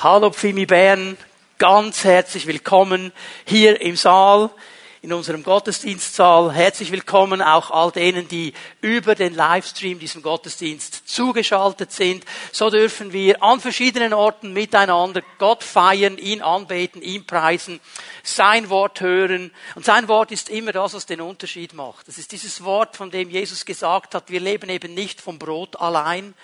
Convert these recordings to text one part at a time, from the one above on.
Hallo Pfimi Bern, ganz herzlich willkommen hier im Saal, in unserem Gottesdienstsaal. Herzlich willkommen auch all denen, die über den Livestream diesem Gottesdienst zugeschaltet sind. So dürfen wir an verschiedenen Orten miteinander Gott feiern, ihn anbeten, ihn preisen, sein Wort hören. Und sein Wort ist immer das, was den Unterschied macht. Das ist dieses Wort, von dem Jesus gesagt hat, wir leben eben nicht vom Brot allein,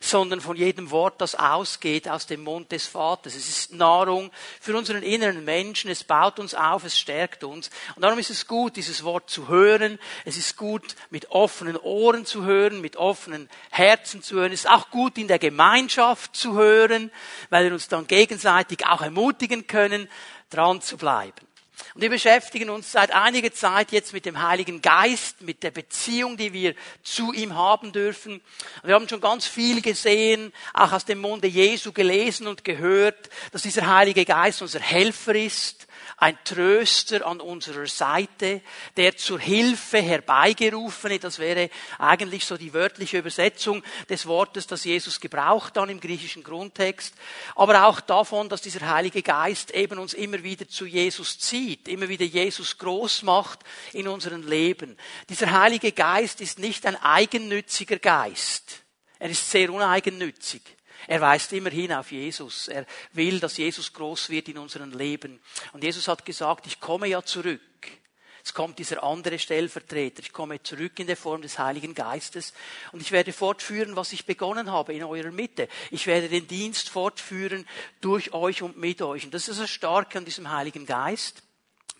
sondern von jedem Wort, das ausgeht aus dem Mund des Vaters. Es ist Nahrung für unseren inneren Menschen. Es baut uns auf, es stärkt uns. Und darum ist es gut, dieses Wort zu hören. Es ist gut, mit offenen Ohren zu hören, mit offenen Herzen zu hören. Es ist auch gut, in der Gemeinschaft zu hören, weil wir uns dann gegenseitig auch ermutigen können, dran zu bleiben. Und wir beschäftigen uns seit einiger Zeit jetzt mit dem Heiligen Geist, mit der Beziehung, die wir zu ihm haben dürfen. Wir haben schon ganz viel gesehen, auch aus dem Munde Jesu gelesen und gehört, dass dieser Heilige Geist unser Helfer ist, ein Tröster an unserer Seite, der zur Hilfe herbeigerufene, das wäre eigentlich so die wörtliche Übersetzung des Wortes, das Jesus gebraucht dann im griechischen Grundtext, aber auch davon, dass dieser Heilige Geist eben uns immer wieder zu Jesus zieht, immer wieder Jesus groß macht in unserem Leben. Dieser Heilige Geist ist nicht ein eigennütziger Geist. Er ist sehr uneigennützig. Er weist immerhin auf Jesus. Er will, dass Jesus groß wird in unserem Leben. Und Jesus hat gesagt, ich komme ja zurück. Jetzt kommt dieser andere Stellvertreter. Ich komme zurück in der Form des Heiligen Geistes und ich werde fortführen, was ich begonnen habe in eurer Mitte. Ich werde den Dienst fortführen durch euch und mit euch. Und das ist das Starke an diesem Heiligen Geist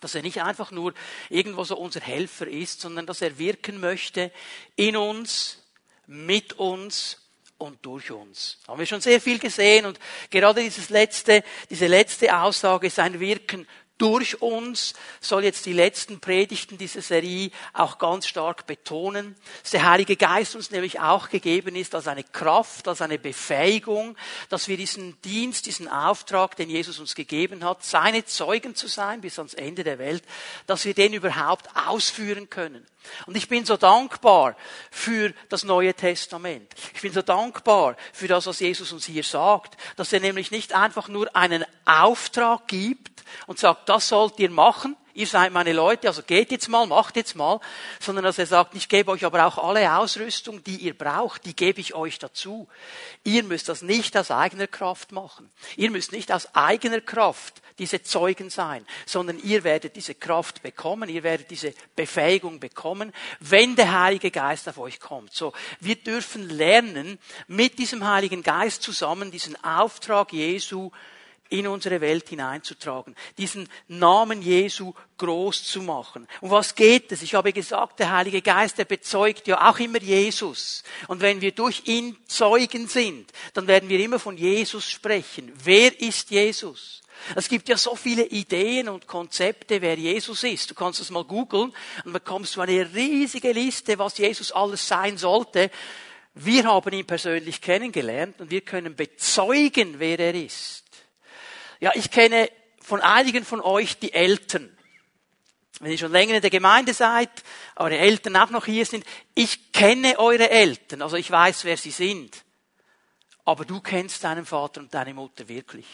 dass er nicht einfach nur irgendwo so unser Helfer ist, sondern dass er wirken möchte in uns, mit uns und durch uns. Haben wir schon sehr viel gesehen und gerade dieses letzte, diese letzte Aussage ist ein Wirken durch uns soll jetzt die letzten Predigten dieser Serie auch ganz stark betonen, dass der Heilige Geist uns nämlich auch gegeben ist als eine Kraft, als eine Befähigung, dass wir diesen Dienst, diesen Auftrag, den Jesus uns gegeben hat, seine Zeugen zu sein bis ans Ende der Welt, dass wir den überhaupt ausführen können. Und ich bin so dankbar für das Neue Testament. Ich bin so dankbar für das, was Jesus uns hier sagt, dass er nämlich nicht einfach nur einen Auftrag gibt und sagt, das sollt ihr machen, ihr seid meine Leute, also geht jetzt mal, macht jetzt mal, sondern dass er sagt, ich gebe euch aber auch alle Ausrüstung, die ihr braucht, die gebe ich euch dazu. Ihr müsst das nicht aus eigener Kraft machen. Ihr müsst nicht aus eigener Kraft diese Zeugen sein, sondern ihr werdet diese Kraft bekommen, ihr werdet diese Befähigung bekommen, wenn der Heilige Geist auf euch kommt. So, wir dürfen lernen, mit diesem Heiligen Geist zusammen diesen Auftrag Jesu in unsere Welt hineinzutragen, diesen Namen Jesu groß zu machen. Um was geht es? Ich habe gesagt, der Heilige Geist, der bezeugt ja auch immer Jesus. Und wenn wir durch ihn Zeugen sind, dann werden wir immer von Jesus sprechen. Wer ist Jesus? Es gibt ja so viele Ideen und Konzepte, wer Jesus ist. Du kannst es mal googeln und bekommst du eine riesige Liste, was Jesus alles sein sollte. Wir haben ihn persönlich kennengelernt und wir können bezeugen, wer er ist. Ja, ich kenne von einigen von euch die Eltern. Wenn ihr schon länger in der Gemeinde seid, eure Eltern auch noch hier sind, ich kenne eure Eltern, also ich weiß, wer sie sind. Aber du kennst deinen Vater und deine Mutter wirklich,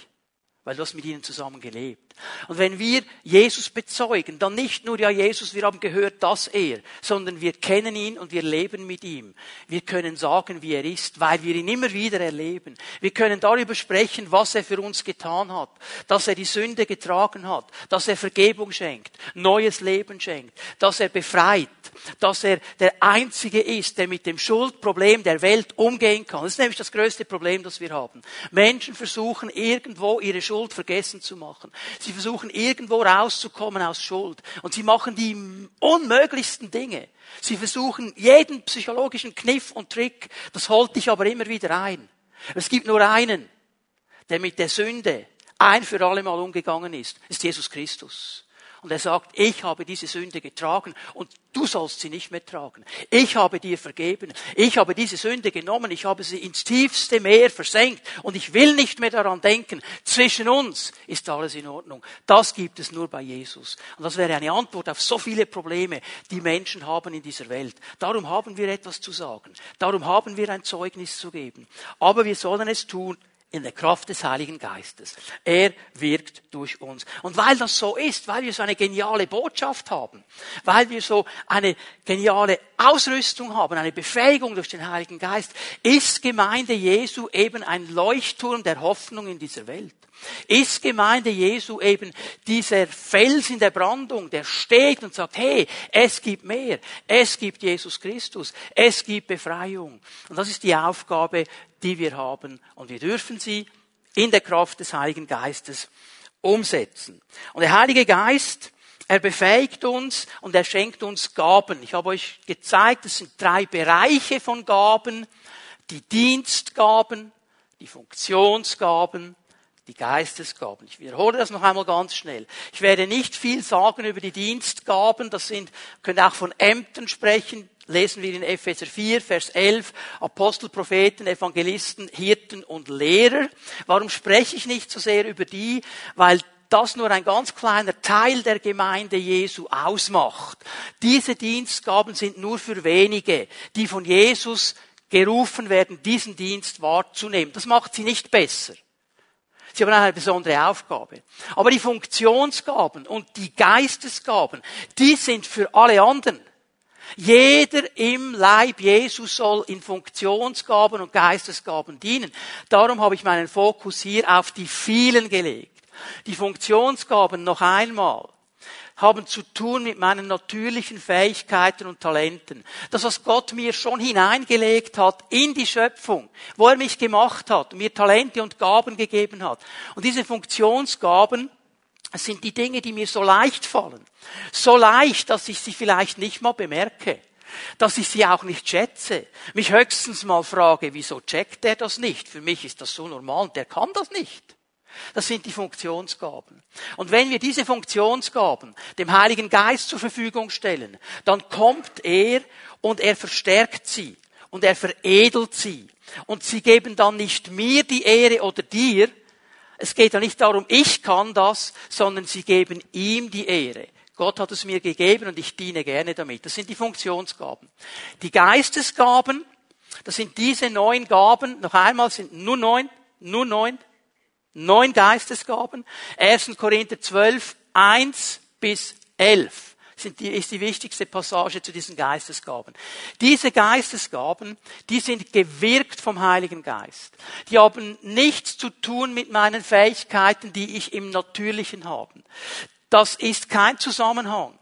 weil du hast mit ihnen zusammen gelebt. Und wenn wir Jesus bezeugen, dann nicht nur, ja Jesus, wir haben gehört, dass er, sondern wir kennen ihn und wir leben mit ihm. Wir können sagen, wie er ist, weil wir ihn immer wieder erleben. Wir können darüber sprechen, was er für uns getan hat, dass er die Sünde getragen hat, dass er Vergebung schenkt, neues Leben schenkt, dass er befreit, dass er der Einzige ist, der mit dem Schuldproblem der Welt umgehen kann. Das ist nämlich das größte Problem, das wir haben. Menschen versuchen irgendwo ihre Schuld vergessen zu machen. Sie versuchen irgendwo rauszukommen aus Schuld. Und sie machen die unmöglichsten Dinge. Sie versuchen jeden psychologischen Kniff und Trick. Das holt dich aber immer wieder ein. Es gibt nur einen, der mit der Sünde ein für alle Mal umgegangen ist. ist Jesus Christus. Und er sagt, ich habe diese Sünde getragen und du sollst sie nicht mehr tragen. Ich habe dir vergeben. Ich habe diese Sünde genommen. Ich habe sie ins tiefste Meer versenkt und ich will nicht mehr daran denken. Zwischen uns ist alles in Ordnung. Das gibt es nur bei Jesus. Und das wäre eine Antwort auf so viele Probleme, die Menschen haben in dieser Welt. Darum haben wir etwas zu sagen. Darum haben wir ein Zeugnis zu geben. Aber wir sollen es tun in der Kraft des Heiligen Geistes. Er wirkt durch uns. Und weil das so ist, weil wir so eine geniale Botschaft haben, weil wir so eine geniale Ausrüstung haben, eine Befähigung durch den Heiligen Geist, ist Gemeinde Jesu eben ein Leuchtturm der Hoffnung in dieser Welt. Ist Gemeinde Jesu eben dieser Fels in der Brandung, der steht und sagt, hey, es gibt mehr, es gibt Jesus Christus, es gibt Befreiung. Und das ist die Aufgabe, die wir haben. Und wir dürfen sie in der Kraft des Heiligen Geistes umsetzen. Und der Heilige Geist, er befähigt uns und er schenkt uns Gaben. Ich habe euch gezeigt, es sind drei Bereiche von Gaben. Die Dienstgaben, die Funktionsgaben die Geistesgaben. Ich wiederhole das noch einmal ganz schnell. Ich werde nicht viel sagen über die Dienstgaben. Das sind, können auch von Ämtern sprechen. Lesen wir in Epheser 4, Vers 11. Apostel, Propheten, Evangelisten, Hirten und Lehrer. Warum spreche ich nicht so sehr über die? Weil das nur ein ganz kleiner Teil der Gemeinde Jesu ausmacht. Diese Dienstgaben sind nur für wenige, die von Jesus gerufen werden, diesen Dienst wahrzunehmen. Das macht sie nicht besser. Sie haben eine besondere Aufgabe. Aber die Funktionsgaben und die Geistesgaben, die sind für alle anderen. Jeder im Leib Jesus soll in Funktionsgaben und Geistesgaben dienen. Darum habe ich meinen Fokus hier auf die vielen gelegt. Die Funktionsgaben noch einmal haben zu tun mit meinen natürlichen Fähigkeiten und Talenten. Das, was Gott mir schon hineingelegt hat in die Schöpfung, wo er mich gemacht hat, mir Talente und Gaben gegeben hat. Und diese Funktionsgaben, sind die Dinge, die mir so leicht fallen. So leicht, dass ich sie vielleicht nicht mal bemerke. Dass ich sie auch nicht schätze. Mich höchstens mal frage, wieso checkt er das nicht? Für mich ist das so normal und der kann das nicht. Das sind die Funktionsgaben. Und wenn wir diese Funktionsgaben dem Heiligen Geist zur Verfügung stellen, dann kommt er und er verstärkt sie und er veredelt sie. Und sie geben dann nicht mir die Ehre oder dir. Es geht ja nicht darum, ich kann das, sondern sie geben ihm die Ehre. Gott hat es mir gegeben und ich diene gerne damit. Das sind die Funktionsgaben. Die Geistesgaben, das sind diese neun Gaben, noch einmal sind nur neun, nur neun, Neun Geistesgaben. 1. Korinther 12, 1 bis 11 sind die, ist die wichtigste Passage zu diesen Geistesgaben. Diese Geistesgaben, die sind gewirkt vom Heiligen Geist. Die haben nichts zu tun mit meinen Fähigkeiten, die ich im Natürlichen habe. Das ist kein Zusammenhang.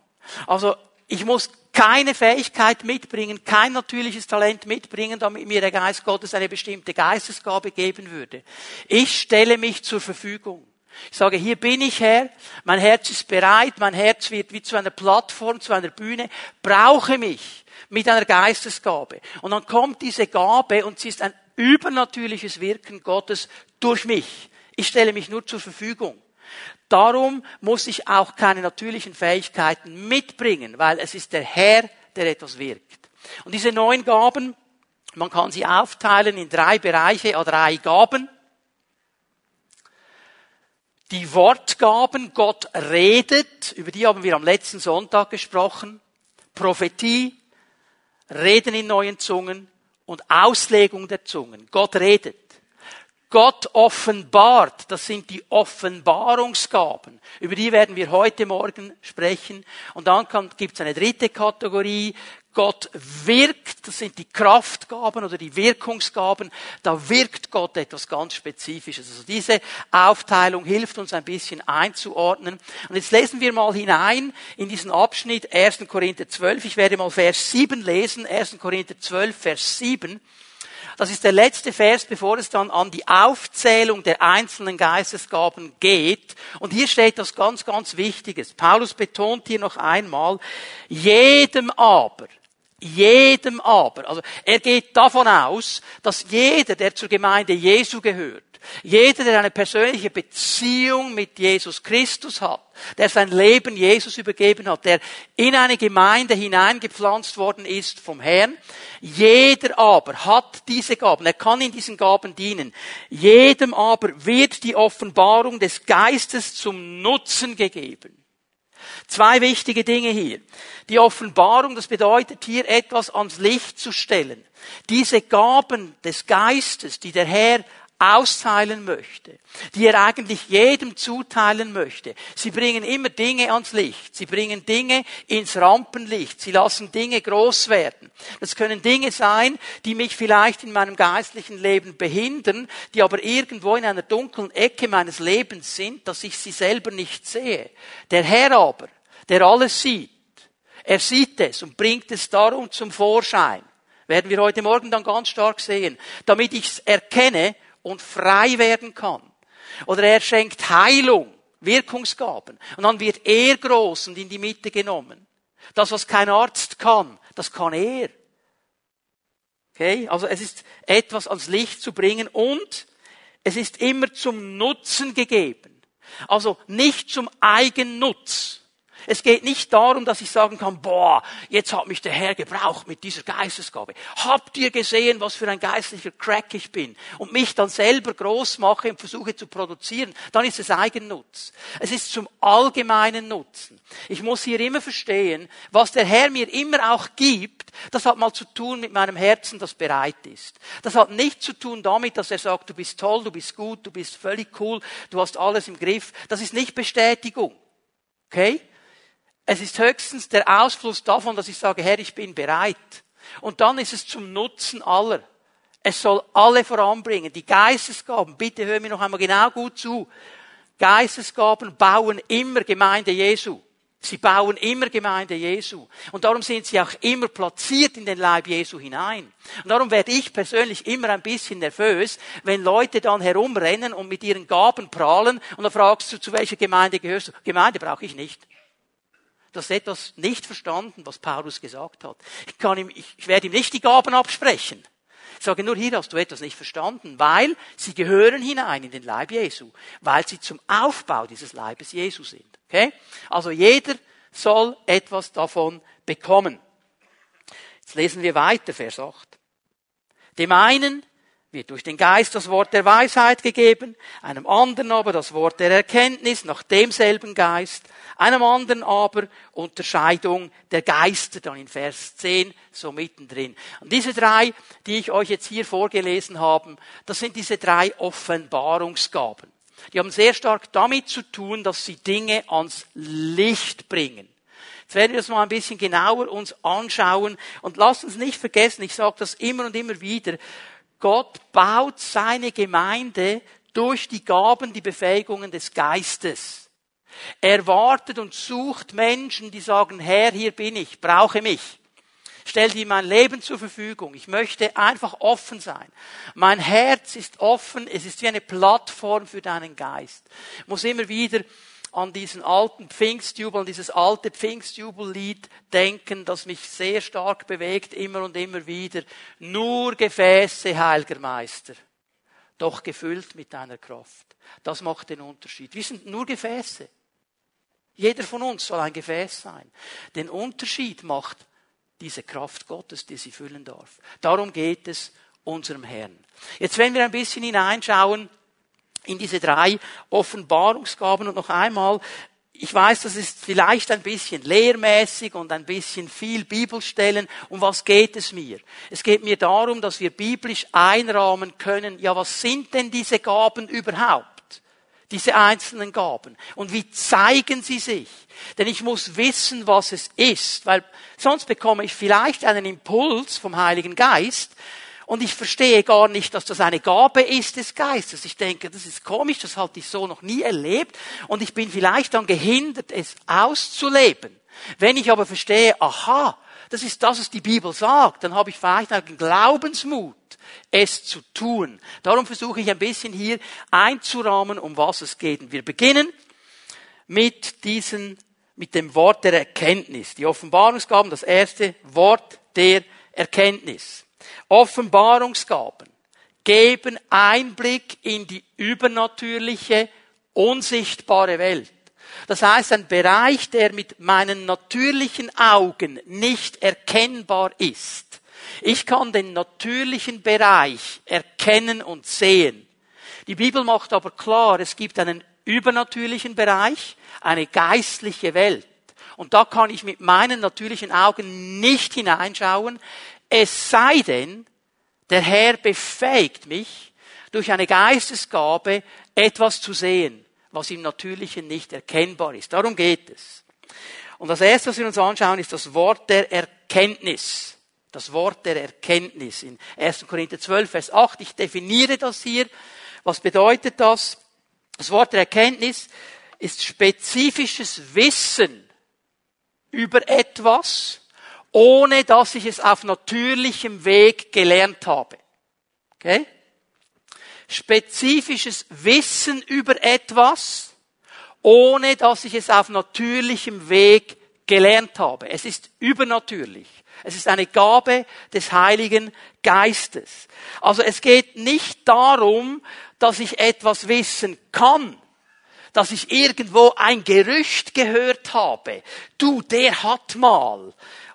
Also ich muss keine Fähigkeit mitbringen, kein natürliches Talent mitbringen, damit mir der Geist Gottes eine bestimmte Geistesgabe geben würde. Ich stelle mich zur Verfügung. Ich sage, hier bin ich Herr, mein Herz ist bereit, mein Herz wird wie zu einer Plattform, zu einer Bühne, brauche mich mit einer Geistesgabe. Und dann kommt diese Gabe und sie ist ein übernatürliches Wirken Gottes durch mich. Ich stelle mich nur zur Verfügung. Darum muss ich auch keine natürlichen Fähigkeiten mitbringen, weil es ist der Herr, der etwas wirkt. Und diese neun Gaben, man kann sie aufteilen in drei Bereiche oder drei Gaben. Die Wortgaben, Gott redet, über die haben wir am letzten Sonntag gesprochen. Prophetie, Reden in neuen Zungen und Auslegung der Zungen. Gott redet. Gott offenbart, das sind die Offenbarungsgaben. Über die werden wir heute Morgen sprechen. Und dann gibt es eine dritte Kategorie. Gott wirkt, das sind die Kraftgaben oder die Wirkungsgaben. Da wirkt Gott etwas ganz Spezifisches. Also diese Aufteilung hilft uns ein bisschen einzuordnen. Und jetzt lesen wir mal hinein in diesen Abschnitt 1. Korinther 12. Ich werde mal Vers 7 lesen. 1. Korinther 12, Vers 7. Das ist der letzte Vers, bevor es dann an die Aufzählung der einzelnen Geistesgaben geht. Und hier steht das ganz, ganz Wichtiges. Paulus betont hier noch einmal, jedem aber, jedem aber, also er geht davon aus, dass jeder, der zur Gemeinde Jesu gehört, jeder, der eine persönliche Beziehung mit Jesus Christus hat, der sein Leben Jesus übergeben hat, der in eine Gemeinde hineingepflanzt worden ist vom Herrn, jeder aber hat diese Gaben, er kann in diesen Gaben dienen. Jedem aber wird die Offenbarung des Geistes zum Nutzen gegeben. Zwei wichtige Dinge hier. Die Offenbarung, das bedeutet hier etwas ans Licht zu stellen. Diese Gaben des Geistes, die der Herr austeilen möchte, die er eigentlich jedem zuteilen möchte. Sie bringen immer Dinge ans Licht. Sie bringen Dinge ins Rampenlicht. Sie lassen Dinge groß werden. Das können Dinge sein, die mich vielleicht in meinem geistlichen Leben behindern, die aber irgendwo in einer dunklen Ecke meines Lebens sind, dass ich sie selber nicht sehe. Der Herr aber, der alles sieht, er sieht es und bringt es darum zum Vorschein. Werden wir heute Morgen dann ganz stark sehen. Damit ich es erkenne und frei werden kann. Oder er schenkt Heilung, Wirkungsgaben. Und dann wird er groß und in die Mitte genommen. Das, was kein Arzt kann, das kann er. Okay? Also es ist etwas ans Licht zu bringen und es ist immer zum Nutzen gegeben. Also nicht zum Eigennutz. Es geht nicht darum, dass ich sagen kann, boah, jetzt hat mich der Herr gebraucht mit dieser Geistesgabe. Habt ihr gesehen, was für ein geistlicher Crack ich bin? Und mich dann selber groß mache und versuche zu produzieren. Dann ist es Eigennutz. Es ist zum allgemeinen Nutzen. Ich muss hier immer verstehen, was der Herr mir immer auch gibt, das hat mal zu tun mit meinem Herzen, das bereit ist. Das hat nichts zu tun damit, dass er sagt, du bist toll, du bist gut, du bist völlig cool, du hast alles im Griff. Das ist nicht Bestätigung. Okay? Es ist höchstens der Ausfluss davon, dass ich sage, Herr, ich bin bereit. Und dann ist es zum Nutzen aller. Es soll alle voranbringen. Die Geistesgaben, bitte hör mir noch einmal genau gut zu. Geistesgaben bauen immer Gemeinde Jesu. Sie bauen immer Gemeinde Jesu. Und darum sind sie auch immer platziert in den Leib Jesu hinein. Und darum werde ich persönlich immer ein bisschen nervös, wenn Leute dann herumrennen und mit ihren Gaben prahlen und dann fragst du, zu welcher Gemeinde gehörst du? Gemeinde brauche ich nicht. Du hast etwas nicht verstanden, was Paulus gesagt hat. Ich, kann ihm, ich werde ihm nicht die Gaben absprechen. Ich sage nur, hier hast du etwas nicht verstanden, weil sie gehören hinein in den Leib Jesu, weil sie zum Aufbau dieses Leibes Jesu sind. Okay? Also jeder soll etwas davon bekommen. Jetzt lesen wir weiter, Vers 8. Dem einen wird durch den Geist das Wort der Weisheit gegeben, einem anderen aber das Wort der Erkenntnis nach demselben Geist, einem anderen aber Unterscheidung der Geister, dann in Vers 10 so mittendrin. Und diese drei, die ich euch jetzt hier vorgelesen habe, das sind diese drei Offenbarungsgaben. Die haben sehr stark damit zu tun, dass sie Dinge ans Licht bringen. Jetzt werden wir das mal ein bisschen genauer uns anschauen und lasst uns nicht vergessen, ich sage das immer und immer wieder, Gott baut seine Gemeinde durch die Gaben, die Befähigungen des Geistes. Er wartet und sucht Menschen, die sagen, Herr, hier bin ich, brauche mich. Stell dir mein Leben zur Verfügung. Ich möchte einfach offen sein. Mein Herz ist offen. Es ist wie eine Plattform für deinen Geist. Ich muss immer wieder an diesen alten Pfingstjubel, an dieses alte Pfingstjubellied denken, das mich sehr stark bewegt, immer und immer wieder. Nur Gefäße, heiliger Meister, doch gefüllt mit deiner Kraft. Das macht den Unterschied. Wir sind nur Gefäße. Jeder von uns soll ein Gefäß sein. Den Unterschied macht diese Kraft Gottes, die sie füllen darf. Darum geht es unserem Herrn. Jetzt, wenn wir ein bisschen hineinschauen, in diese drei Offenbarungsgaben und noch einmal, ich weiß, das ist vielleicht ein bisschen lehrmäßig und ein bisschen viel Bibelstellen. Um was geht es mir? Es geht mir darum, dass wir biblisch einrahmen können, ja, was sind denn diese Gaben überhaupt? Diese einzelnen Gaben. Und wie zeigen sie sich? Denn ich muss wissen, was es ist, weil sonst bekomme ich vielleicht einen Impuls vom Heiligen Geist, und ich verstehe gar nicht, dass das eine Gabe ist des Geistes. Ich denke, das ist komisch, das hatte ich so noch nie erlebt. Und ich bin vielleicht dann gehindert, es auszuleben. Wenn ich aber verstehe, aha, das ist das, was die Bibel sagt, dann habe ich vielleicht einen Glaubensmut, es zu tun. Darum versuche ich ein bisschen hier einzurahmen, um was es geht. Und wir beginnen mit diesen, mit dem Wort der Erkenntnis. Die Offenbarungsgaben, das erste Wort der Erkenntnis. Offenbarungsgaben geben Einblick in die übernatürliche, unsichtbare Welt. Das heißt, ein Bereich, der mit meinen natürlichen Augen nicht erkennbar ist. Ich kann den natürlichen Bereich erkennen und sehen. Die Bibel macht aber klar, es gibt einen übernatürlichen Bereich, eine geistliche Welt. Und da kann ich mit meinen natürlichen Augen nicht hineinschauen. Es sei denn, der Herr befähigt mich, durch eine Geistesgabe etwas zu sehen, was im Natürlichen nicht erkennbar ist. Darum geht es. Und das erste, was wir uns anschauen, ist das Wort der Erkenntnis. Das Wort der Erkenntnis in 1. Korinther 12, Vers 8. Ich definiere das hier. Was bedeutet das? Das Wort der Erkenntnis ist spezifisches Wissen über etwas, ohne dass ich es auf natürlichem Weg gelernt habe. Okay? Spezifisches Wissen über etwas, ohne dass ich es auf natürlichem Weg gelernt habe. Es ist übernatürlich. Es ist eine Gabe des Heiligen Geistes. Also es geht nicht darum, dass ich etwas wissen kann, dass ich irgendwo ein Gerücht gehört habe. Du, der hat mal.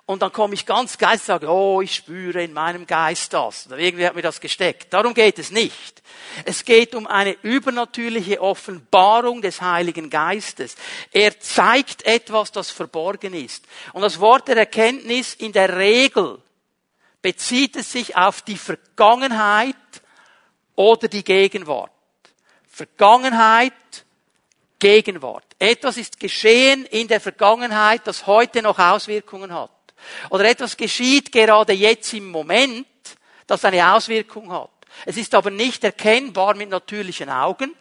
Und dann komme ich ganz geist und sage, oh, ich spüre in meinem Geist das. Oder irgendwie hat mir das gesteckt. Darum geht es nicht. Es geht um eine übernatürliche Offenbarung des Heiligen Geistes. Er zeigt etwas, das verborgen ist. Und das Wort der Erkenntnis in der Regel bezieht es sich auf die Vergangenheit oder die Gegenwart. Vergangenheit, Gegenwart. Etwas ist geschehen in der Vergangenheit, das heute noch Auswirkungen hat. Oder etwas geschieht gerade jetzt im Moment, das eine Auswirkung hat. Es ist aber nicht erkennbar mit natürlichen Augen.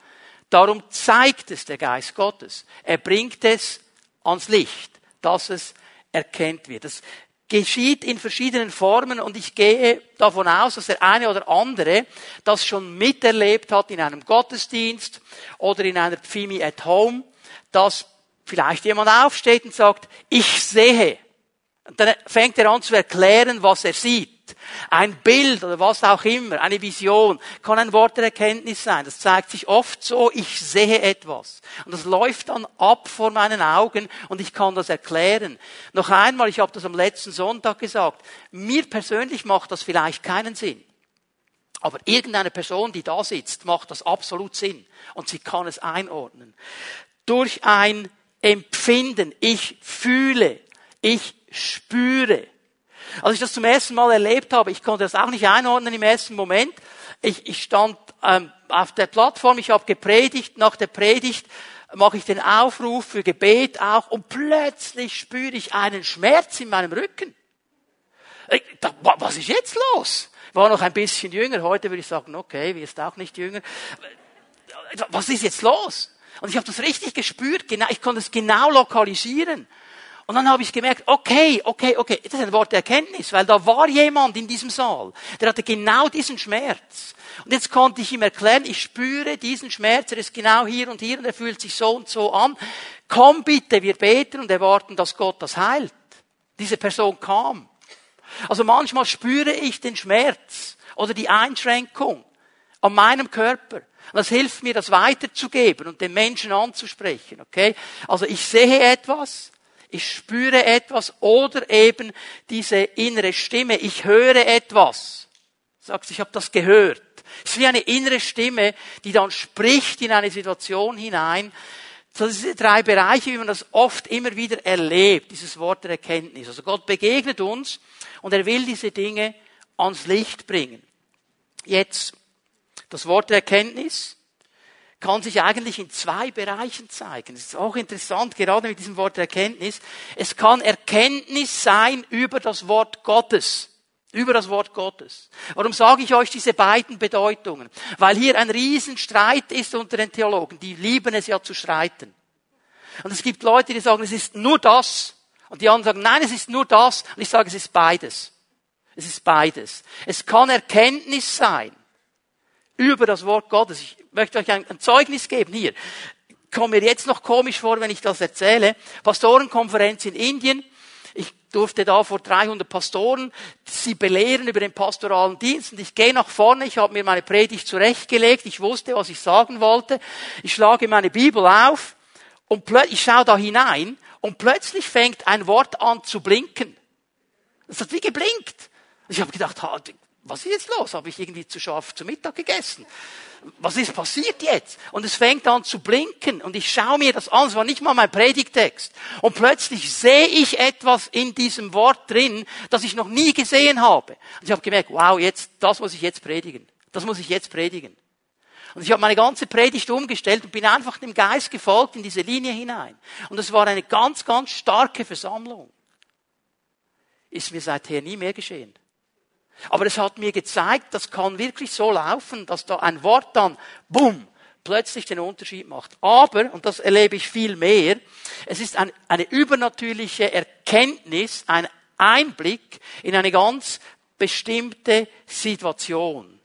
Darum zeigt es der Geist Gottes. Er bringt es ans Licht, dass es erkennt wird. Das geschieht in verschiedenen Formen und ich gehe davon aus, dass der eine oder andere das schon miterlebt hat in einem Gottesdienst oder in einer Pfimi at Home, dass vielleicht jemand aufsteht und sagt, ich sehe. Und dann fängt er an zu erklären, was er sieht. Ein Bild oder was auch immer, eine Vision, kann ein Wort der Erkenntnis sein. Das zeigt sich oft so, ich sehe etwas. Und das läuft dann ab vor meinen Augen und ich kann das erklären. Noch einmal, ich habe das am letzten Sonntag gesagt, mir persönlich macht das vielleicht keinen Sinn. Aber irgendeine Person, die da sitzt, macht das absolut Sinn. Und sie kann es einordnen. Durch ein Empfinden, ich fühle, ich spüre. Als ich das zum ersten Mal erlebt habe, ich konnte das auch nicht einordnen im ersten Moment. Ich, ich stand ähm, auf der Plattform, ich habe gepredigt, nach der Predigt mache ich den Aufruf für Gebet auch und plötzlich spüre ich einen Schmerz in meinem Rücken. Ich, da, was ist jetzt los? Ich war noch ein bisschen jünger, heute würde ich sagen, okay, wir ist auch nicht jünger. Was ist jetzt los? Und ich habe das richtig gespürt, genau, ich konnte es genau lokalisieren. Und dann habe ich gemerkt, okay, okay, okay, das ist ein Wort der Erkenntnis, weil da war jemand in diesem Saal, der hatte genau diesen Schmerz. Und jetzt konnte ich ihm erklären, ich spüre diesen Schmerz, er ist genau hier und hier und er fühlt sich so und so an. Komm bitte, wir beten und erwarten, dass Gott das heilt. Diese Person kam. Also manchmal spüre ich den Schmerz oder die Einschränkung an meinem Körper. Und das hilft mir, das weiterzugeben und den Menschen anzusprechen, okay? Also ich sehe etwas, ich spüre etwas oder eben diese innere Stimme, ich höre etwas. Sagst, ich habe das gehört. Es ist wie eine innere Stimme, die dann spricht in eine Situation hinein. Das sind drei Bereiche, wie man das oft immer wieder erlebt, dieses Wort der Erkenntnis. Also Gott begegnet uns und er will diese Dinge ans Licht bringen. Jetzt, das Wort der Erkenntnis kann sich eigentlich in zwei Bereichen zeigen. Das ist auch interessant, gerade mit diesem Wort Erkenntnis. Es kann Erkenntnis sein über das Wort Gottes. Über das Wort Gottes. Warum sage ich euch diese beiden Bedeutungen? Weil hier ein Riesenstreit ist unter den Theologen. Die lieben es ja zu streiten. Und es gibt Leute, die sagen, es ist nur das. Und die anderen sagen, nein, es ist nur das. Und ich sage, es ist beides. Es ist beides. Es kann Erkenntnis sein über das Wort Gottes. Ich möchte euch ein, Zeugnis geben hier. Kommt mir jetzt noch komisch vor, wenn ich das erzähle. Pastorenkonferenz in Indien. Ich durfte da vor 300 Pastoren sie belehren über den pastoralen Dienst und ich gehe nach vorne, ich habe mir meine Predigt zurechtgelegt, ich wusste, was ich sagen wollte. Ich schlage meine Bibel auf und ich schaue da hinein und plötzlich fängt ein Wort an zu blinken. Es hat wie geblinkt. Ich habe gedacht, was ist jetzt los? Habe ich irgendwie zu scharf zu Mittag gegessen? Was ist passiert jetzt? Und es fängt an zu blinken und ich schaue mir das an, es war nicht mal mein Predigtext. Und plötzlich sehe ich etwas in diesem Wort drin, das ich noch nie gesehen habe. Und ich habe gemerkt, wow, jetzt, das muss ich jetzt predigen. Das muss ich jetzt predigen. Und ich habe meine ganze Predigt umgestellt und bin einfach dem Geist gefolgt in diese Linie hinein. Und es war eine ganz, ganz starke Versammlung. Ist mir seither nie mehr geschehen. Aber es hat mir gezeigt, das kann wirklich so laufen, dass da ein Wort dann, bumm, plötzlich den Unterschied macht. Aber, und das erlebe ich viel mehr, es ist ein, eine übernatürliche Erkenntnis, ein Einblick in eine ganz bestimmte Situation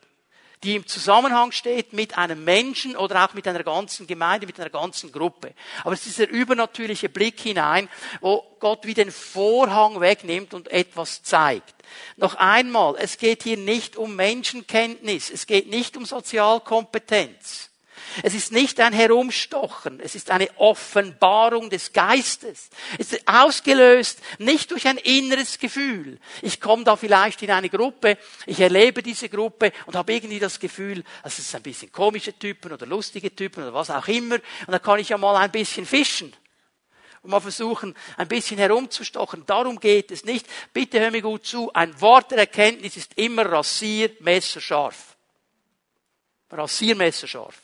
die im Zusammenhang steht mit einem Menschen oder auch mit einer ganzen Gemeinde, mit einer ganzen Gruppe. Aber es ist dieser übernatürliche Blick hinein, wo Gott wie den Vorhang wegnimmt und etwas zeigt. Noch einmal, es geht hier nicht um Menschenkenntnis, es geht nicht um Sozialkompetenz. Es ist nicht ein Herumstochen, es ist eine Offenbarung des Geistes. Es ist ausgelöst nicht durch ein inneres Gefühl. Ich komme da vielleicht in eine Gruppe, ich erlebe diese Gruppe und habe irgendwie das Gefühl, das ist ein bisschen komische Typen oder lustige Typen oder was auch immer. Und da kann ich ja mal ein bisschen fischen und mal versuchen, ein bisschen herumzustochen. Darum geht es nicht. Bitte hör mir gut zu. Ein Wort der Erkenntnis ist immer rasiermesserscharf. Rasiermesserscharf.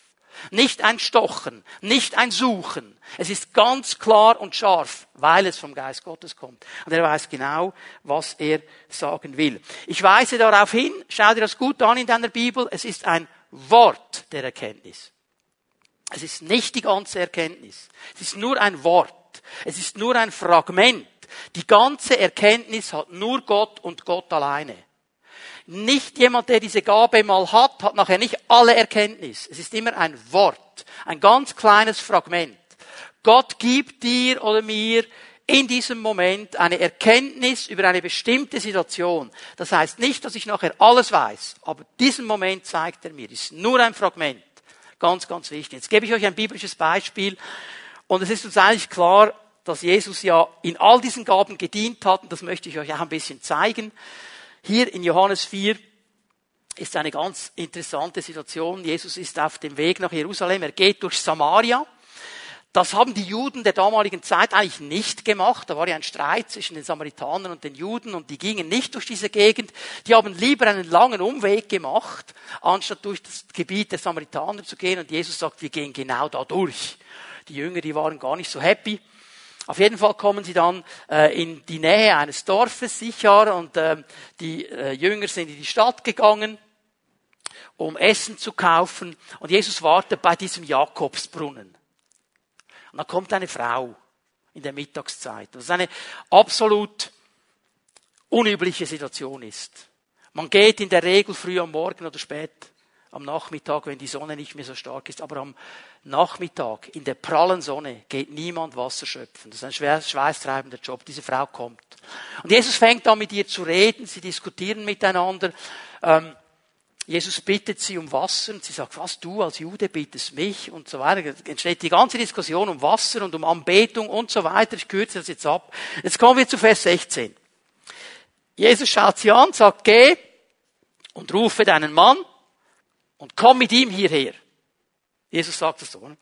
Nicht ein Stochen, nicht ein Suchen. Es ist ganz klar und scharf, weil es vom Geist Gottes kommt. Und er weiß genau, was er sagen will. Ich weise darauf hin, schau dir das gut an in deiner Bibel, es ist ein Wort der Erkenntnis. Es ist nicht die ganze Erkenntnis. Es ist nur ein Wort. Es ist nur ein Fragment. Die ganze Erkenntnis hat nur Gott und Gott alleine. Nicht jemand, der diese Gabe mal hat, hat nachher nicht alle Erkenntnis. Es ist immer ein Wort, ein ganz kleines Fragment. Gott gibt dir oder mir in diesem Moment eine Erkenntnis über eine bestimmte Situation. Das heißt nicht, dass ich nachher alles weiß, aber diesen Moment zeigt er mir. Das ist nur ein Fragment. Ganz, ganz wichtig. Jetzt gebe ich euch ein biblisches Beispiel. Und es ist uns eigentlich klar, dass Jesus ja in all diesen Gaben gedient hat. Und das möchte ich euch auch ein bisschen zeigen. Hier in Johannes 4 ist eine ganz interessante Situation. Jesus ist auf dem Weg nach Jerusalem. Er geht durch Samaria. Das haben die Juden der damaligen Zeit eigentlich nicht gemacht. Da war ja ein Streit zwischen den Samaritanern und den Juden und die gingen nicht durch diese Gegend. Die haben lieber einen langen Umweg gemacht, anstatt durch das Gebiet der Samaritaner zu gehen. Und Jesus sagt, wir gehen genau da durch. Die Jünger, die waren gar nicht so happy. Auf jeden Fall kommen sie dann äh, in die Nähe eines Dorfes, sicher, und äh, die äh, Jünger sind in die Stadt gegangen, um Essen zu kaufen, und Jesus wartet bei diesem Jakobsbrunnen. Und dann kommt eine Frau in der Mittagszeit. Das ist eine absolut unübliche Situation ist. Man geht in der Regel früh am Morgen oder spät am Nachmittag, wenn die Sonne nicht mehr so stark ist. Aber am Nachmittag, in der prallen Sonne, geht niemand Wasser schöpfen. Das ist ein schwer schweißtreibender Job. Diese Frau kommt. Und Jesus fängt an mit ihr zu reden. Sie diskutieren miteinander. Ähm, Jesus bittet sie um Wasser und sie sagt, was du als Jude bittest mich und so weiter. Entsteht die ganze Diskussion um Wasser und um Anbetung und so weiter. Ich kürze das jetzt ab. Jetzt kommen wir zu Vers 16. Jesus schaut sie an, sagt, geh und rufe deinen Mann und komm mit ihm hierher. Jesus sagt es so. Ne?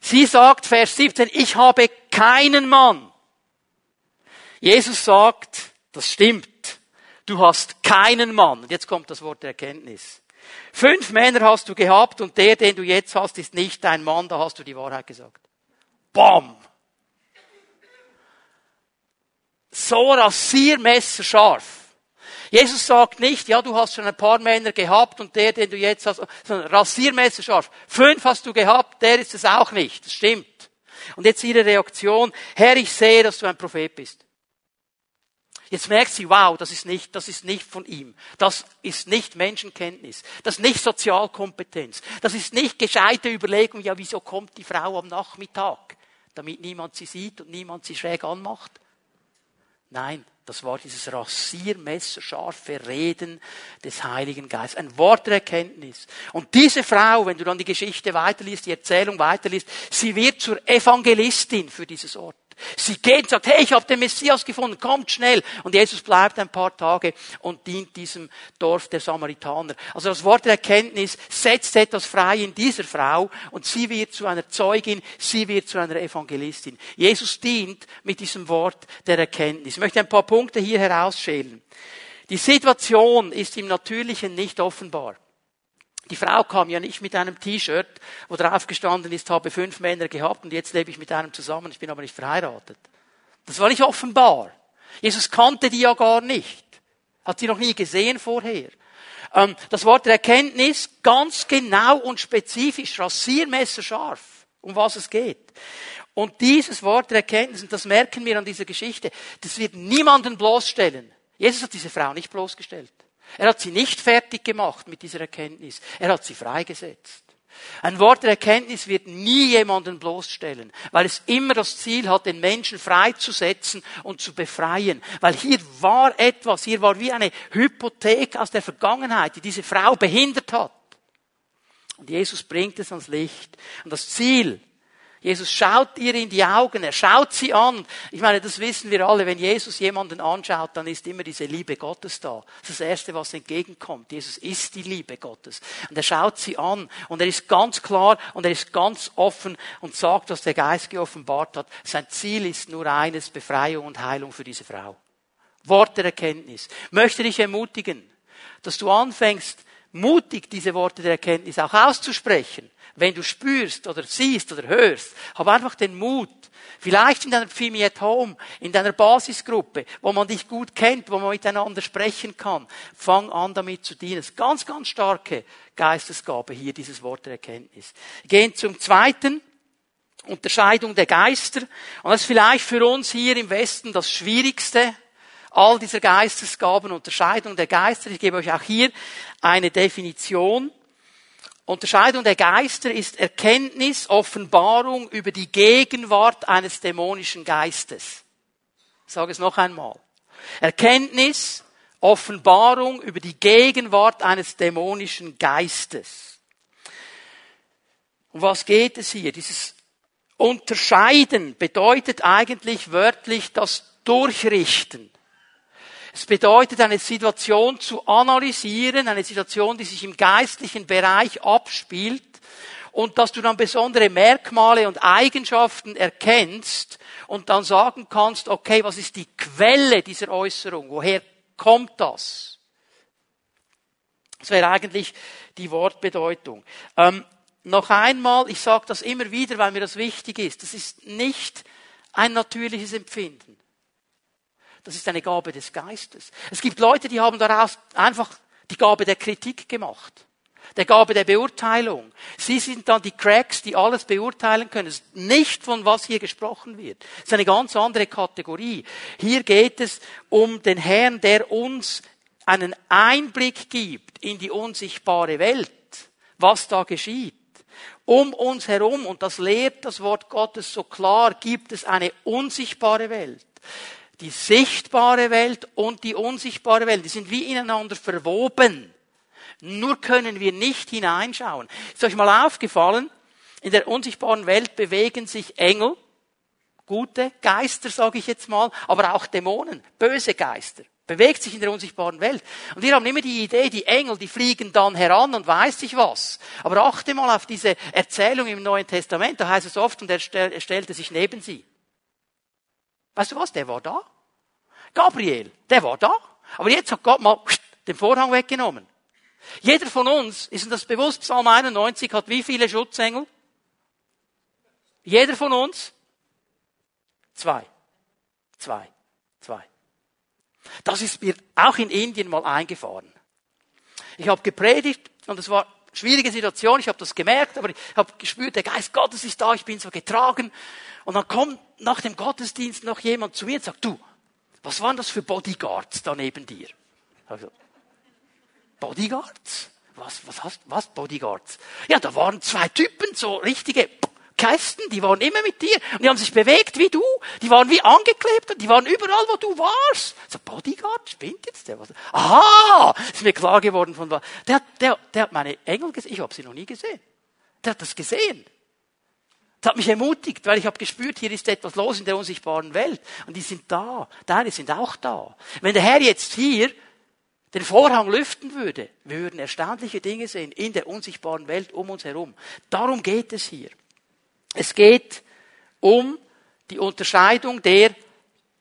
Sie sagt, Vers 17, ich habe keinen Mann. Jesus sagt, das stimmt. Du hast keinen Mann. Und jetzt kommt das Wort der Erkenntnis. Fünf Männer hast du gehabt und der, den du jetzt hast, ist nicht dein Mann. Da hast du die Wahrheit gesagt. Bam! So Rasiermesser scharf. Jesus sagt nicht, ja, du hast schon ein paar Männer gehabt und der, den du jetzt hast, sondern Rasiermesser scharf. Fünf hast du gehabt, der ist es auch nicht. Das stimmt. Und jetzt ihre Reaktion, Herr, ich sehe, dass du ein Prophet bist. Jetzt merkt sie, wow, das ist nicht, das ist nicht von ihm. Das ist nicht Menschenkenntnis. Das ist nicht Sozialkompetenz. Das ist nicht gescheite Überlegung, ja, wieso kommt die Frau am Nachmittag? Damit niemand sie sieht und niemand sie schräg anmacht. Nein, das war dieses rasiermesserscharfe Reden des Heiligen Geistes. Ein Wort der Erkenntnis. Und diese Frau, wenn du dann die Geschichte weiterliest, die Erzählung weiterliest, sie wird zur Evangelistin für dieses Ort. Sie geht und sagt, hey, ich habe den Messias gefunden, kommt schnell. Und Jesus bleibt ein paar Tage und dient diesem Dorf der Samaritaner. Also das Wort der Erkenntnis setzt etwas frei in dieser Frau und sie wird zu einer Zeugin, sie wird zu einer Evangelistin. Jesus dient mit diesem Wort der Erkenntnis. Ich möchte ein paar Punkte hier herausschälen. Die Situation ist im Natürlichen nicht offenbar. Die Frau kam ja nicht mit einem T-Shirt, wo drauf gestanden ist, habe fünf Männer gehabt und jetzt lebe ich mit einem zusammen, ich bin aber nicht verheiratet. Das war nicht offenbar. Jesus kannte die ja gar nicht. Hat sie noch nie gesehen vorher. Ähm, das Wort der Erkenntnis ganz genau und spezifisch, Rasiermesser scharf, um was es geht. Und dieses Wort der Erkenntnis, und das merken wir an dieser Geschichte, das wird niemanden bloßstellen. Jesus hat diese Frau nicht bloßgestellt. Er hat sie nicht fertig gemacht mit dieser Erkenntnis. Er hat sie freigesetzt. Ein Wort der Erkenntnis wird nie jemanden bloßstellen, weil es immer das Ziel hat, den Menschen freizusetzen und zu befreien. Weil hier war etwas, hier war wie eine Hypothek aus der Vergangenheit, die diese Frau behindert hat. Und Jesus bringt es ans Licht. Und das Ziel Jesus schaut ihr in die Augen, er schaut sie an. Ich meine, das wissen wir alle, wenn Jesus jemanden anschaut, dann ist immer diese Liebe Gottes da. Das ist das Erste, was entgegenkommt. Jesus ist die Liebe Gottes. Und er schaut sie an und er ist ganz klar und er ist ganz offen und sagt, was der Geist geoffenbart hat. Sein Ziel ist nur eines, Befreiung und Heilung für diese Frau. Wort der Erkenntnis. Möchte dich ermutigen, dass du anfängst, mutig diese Worte der Erkenntnis auch auszusprechen wenn du spürst oder siehst oder hörst, hab einfach den Mut, vielleicht in deiner Pfimi at Home, in deiner Basisgruppe, wo man dich gut kennt, wo man miteinander sprechen kann, fang an damit zu dienen. Das ist ganz, ganz starke Geistesgabe hier, dieses Wort der Erkenntnis. gehen zum zweiten. Unterscheidung der Geister. Und das ist vielleicht für uns hier im Westen das Schwierigste, all dieser Geistesgaben, Unterscheidung der Geister. Ich gebe euch auch hier eine Definition. Unterscheidung der Geister ist Erkenntnis, Offenbarung über die Gegenwart eines dämonischen Geistes. Ich sage es noch einmal. Erkenntnis, Offenbarung über die Gegenwart eines dämonischen Geistes. Um was geht es hier? Dieses Unterscheiden bedeutet eigentlich wörtlich das Durchrichten. Es bedeutet, eine Situation zu analysieren, eine Situation, die sich im geistlichen Bereich abspielt und dass du dann besondere Merkmale und Eigenschaften erkennst und dann sagen kannst, okay, was ist die Quelle dieser Äußerung? Woher kommt das? Das wäre eigentlich die Wortbedeutung. Ähm, noch einmal, ich sage das immer wieder, weil mir das wichtig ist, das ist nicht ein natürliches Empfinden. Das ist eine Gabe des Geistes. Es gibt Leute, die haben daraus einfach die Gabe der Kritik gemacht. Der Gabe der Beurteilung. Sie sind dann die Cracks, die alles beurteilen können. Es ist nicht von was hier gesprochen wird. Es ist eine ganz andere Kategorie. Hier geht es um den Herrn, der uns einen Einblick gibt in die unsichtbare Welt. Was da geschieht. Um uns herum, und das lehrt das Wort Gottes so klar, gibt es eine unsichtbare Welt die sichtbare Welt und die unsichtbare Welt, die sind wie ineinander verwoben. Nur können wir nicht hineinschauen. Ist euch mal aufgefallen, in der unsichtbaren Welt bewegen sich Engel, gute Geister, sage ich jetzt mal, aber auch Dämonen, böse Geister. Bewegt sich in der unsichtbaren Welt. Und wir haben immer die Idee, die Engel, die fliegen dann heran und weiß sich was. Aber achte mal auf diese Erzählung im Neuen Testament, da heißt es oft, und er stellte sich neben sie. Weißt du was? Der war da. Gabriel, der war da. Aber jetzt hat Gott mal den Vorhang weggenommen. Jeder von uns, ist das bewusst, Psalm 91 hat wie viele Schutzengel? Jeder von uns? Zwei. Zwei. Zwei. Das ist mir auch in Indien mal eingefahren. Ich habe gepredigt und es war eine schwierige Situation, ich habe das gemerkt, aber ich habe gespürt, der Geist Gottes ist da, ich bin so getragen. Und dann kommt nach dem Gottesdienst noch jemand zu mir und sagt, du, was waren das für Bodyguards da neben dir? Also, Bodyguards? Was, was hast, was Bodyguards? Ja, da waren zwei Typen, so richtige Kästen, die waren immer mit dir und die haben sich bewegt wie du, die waren wie angeklebt und die waren überall, wo du warst. So, Bodyguard, spinnt jetzt der? Was? Aha, ist mir klar geworden von was. Der, der, der hat meine Engel gesehen, ich habe sie noch nie gesehen. Der hat das gesehen. Das hat mich ermutigt, weil ich habe gespürt, hier ist etwas los in der unsichtbaren Welt. Und die sind da. Deine sind auch da. Wenn der Herr jetzt hier den Vorhang lüften würde, wir würden erstaunliche Dinge sehen in der unsichtbaren Welt um uns herum. Darum geht es hier. Es geht um die Unterscheidung der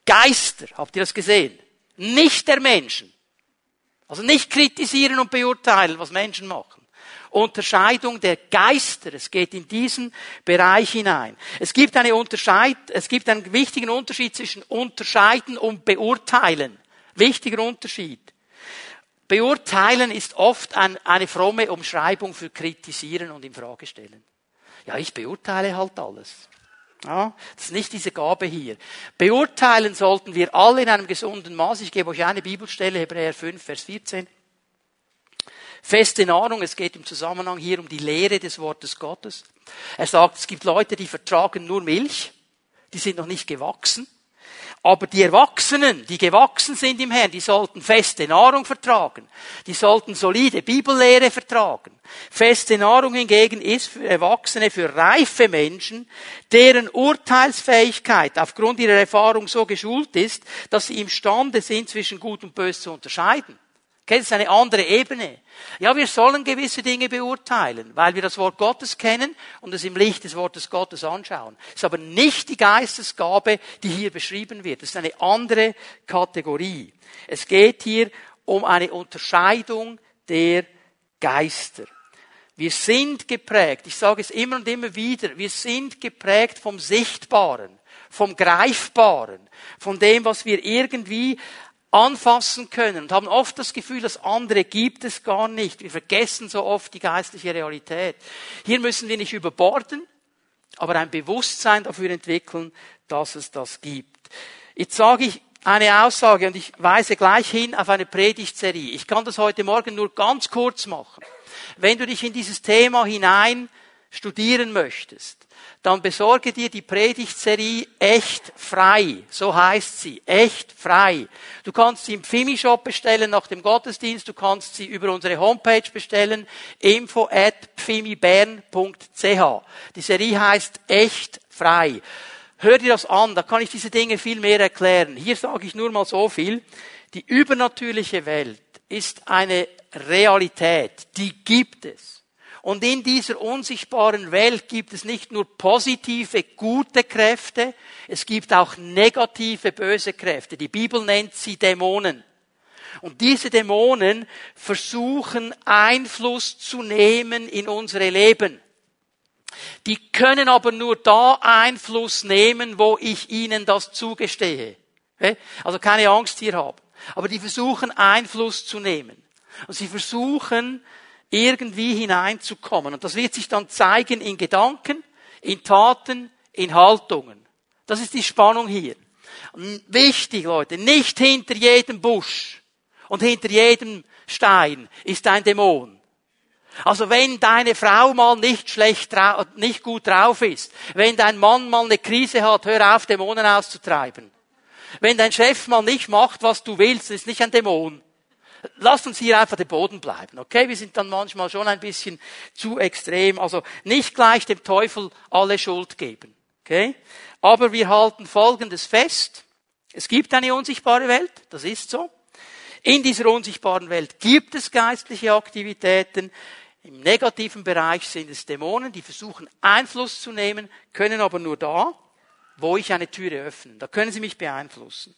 Geister. Habt ihr das gesehen? Nicht der Menschen. Also nicht kritisieren und beurteilen, was Menschen machen. Unterscheidung der Geister. Es geht in diesen Bereich hinein. Es gibt eine Unterscheid, es gibt einen wichtigen Unterschied zwischen unterscheiden und beurteilen. Wichtiger Unterschied. Beurteilen ist oft ein, eine fromme Umschreibung für kritisieren und in Frage stellen. Ja, ich beurteile halt alles. Ja, das ist nicht diese Gabe hier. Beurteilen sollten wir alle in einem gesunden Maß. Ich gebe euch eine Bibelstelle, Hebräer 5, Vers 14. Feste Nahrung, es geht im Zusammenhang hier um die Lehre des Wortes Gottes. Er sagt, es gibt Leute, die vertragen nur Milch, die sind noch nicht gewachsen. Aber die Erwachsenen, die gewachsen sind im Herrn, die sollten feste Nahrung vertragen. Die sollten solide Bibellehre vertragen. Feste Nahrung hingegen ist für Erwachsene, für reife Menschen, deren Urteilsfähigkeit aufgrund ihrer Erfahrung so geschult ist, dass sie imstande sind, zwischen Gut und Böse zu unterscheiden. Okay, das ist eine andere Ebene. Ja, wir sollen gewisse Dinge beurteilen, weil wir das Wort Gottes kennen und es im Licht des Wortes Gottes anschauen. Das ist aber nicht die Geistesgabe, die hier beschrieben wird. Das ist eine andere Kategorie. Es geht hier um eine Unterscheidung der Geister. Wir sind geprägt, ich sage es immer und immer wieder, wir sind geprägt vom Sichtbaren, vom Greifbaren, von dem, was wir irgendwie anfassen können und haben oft das Gefühl, das andere gibt es gar nicht. Wir vergessen so oft die geistliche Realität. Hier müssen wir nicht überborden, aber ein Bewusstsein dafür entwickeln, dass es das gibt. Jetzt sage ich eine Aussage und ich weise gleich hin auf eine Predigtserie. Ich kann das heute Morgen nur ganz kurz machen. Wenn du dich in dieses Thema hinein studieren möchtest, dann besorge dir die Predigtserie Echt frei. So heißt sie. Echt frei. Du kannst sie im Pfimi-Shop bestellen nach dem Gottesdienst. Du kannst sie über unsere Homepage bestellen. info at pfimibern.ch. Die Serie heißt Echt frei. Hör dir das an. Da kann ich diese Dinge viel mehr erklären. Hier sage ich nur mal so viel. Die übernatürliche Welt ist eine Realität. Die gibt es. Und in dieser unsichtbaren Welt gibt es nicht nur positive, gute Kräfte, es gibt auch negative, böse Kräfte. Die Bibel nennt sie Dämonen. Und diese Dämonen versuchen Einfluss zu nehmen in unsere Leben. Die können aber nur da Einfluss nehmen, wo ich ihnen das zugestehe. Also keine Angst hier haben. Aber die versuchen Einfluss zu nehmen. Und sie versuchen irgendwie hineinzukommen. Und das wird sich dann zeigen in Gedanken, in Taten, in Haltungen. Das ist die Spannung hier. Wichtig, Leute, nicht hinter jedem Busch und hinter jedem Stein ist ein Dämon. Also wenn deine Frau mal nicht schlecht, nicht gut drauf ist, wenn dein Mann mal eine Krise hat, hör auf, Dämonen auszutreiben. Wenn dein Chef mal nicht macht, was du willst, ist nicht ein Dämon. Lasst uns hier einfach den Boden bleiben, okay? Wir sind dann manchmal schon ein bisschen zu extrem. Also nicht gleich dem Teufel alle Schuld geben, okay? Aber wir halten Folgendes fest. Es gibt eine unsichtbare Welt, das ist so. In dieser unsichtbaren Welt gibt es geistliche Aktivitäten. Im negativen Bereich sind es Dämonen, die versuchen Einfluss zu nehmen, können aber nur da, wo ich eine Türe öffne. Da können sie mich beeinflussen.